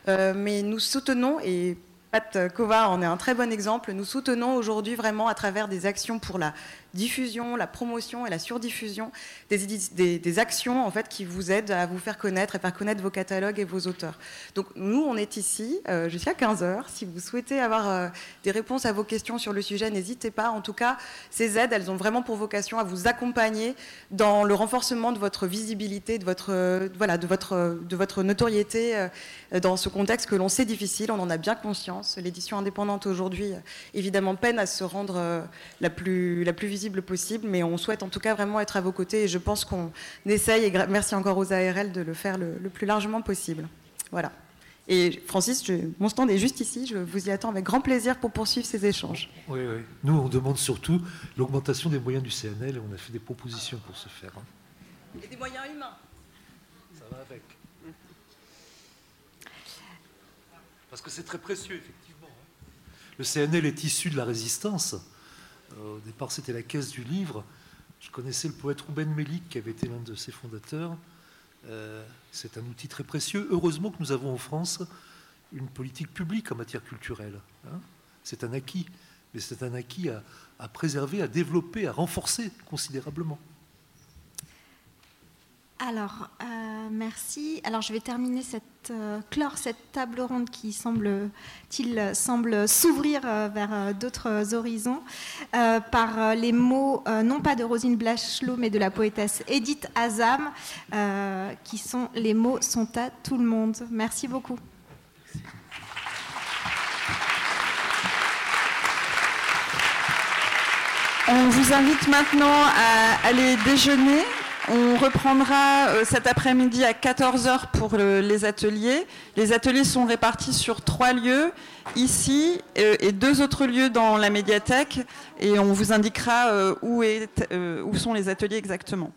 Euh, mais nous soutenons et Pat Kova en est un très bon exemple. Nous soutenons aujourd'hui vraiment à travers des actions pour la diffusion, la promotion et la surdiffusion des, actions en fait qui vous aident à vous faire connaître et faire connaître vos catalogues et vos auteurs. Donc nous, on est ici euh, jusqu'à 15h. Si vous souhaitez avoir euh, des réponses à vos questions sur le sujet, n'hésitez pas. En tout cas, ces aides, elles ont vraiment pour vocation à vous accompagner dans le renforcement de votre visibilité, de votre, euh, voilà, de votre, de votre notoriété dans ce contexte que l'on sait difficile. On en a bien conscience. L'édition indépendante aujourd'hui, évidemment, peine à se rendre la plus, la plus visible possible, mais on souhaite en tout cas vraiment être à vos côtés et je pense qu'on essaye, et merci encore aux ARL de le faire le, plus largement possible. Voilà. Et Francis, je, mon stand est juste ici, je vous y attends avec grand plaisir pour poursuivre ces échanges. Oui, oui. Nous, on demande surtout l'augmentation des moyens du CNL et on a fait des propositions pour ce faire. Hein. Et des moyens humains. Ça va avec. Parce que c'est très précieux, effectivement. Hein. Le CNL est issu de la résistance. Euh, au départ, c'était la caisse du livre. Je connaissais le poète Rouben Melik, qui avait été l'un de ses fondateurs. Euh, c'est un outil très précieux. Heureusement que nous avons en France une politique publique en matière culturelle. Hein. c'est un acquis, mais c'est un acquis à préserver, à développer, à renforcer considérablement. Alors, euh, merci. Alors, je vais terminer cette, euh, clore cette table ronde qui semble, semble s'ouvrir euh, vers d'autres horizons par les mots, non pas de Rosine Blachelot, mais de la poétesse Edith Azam, qui sont les mots sont à tout le monde. Merci beaucoup. On vous invite maintenant à aller déjeuner. On reprendra euh, cet après-midi à 14h pour les ateliers. Les ateliers sont répartis sur trois lieux, ici euh, et deux autres lieux dans la médiathèque. Et on vous indiquera euh, où, sont les ateliers exactement.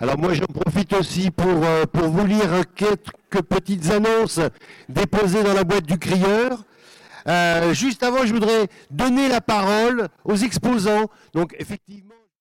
Alors moi j'en profite aussi pour, pour vous lire quelques petites annonces déposées dans la boîte du crieur. Euh, juste avant, je voudrais donner la parole aux exposants. Donc, effectivement.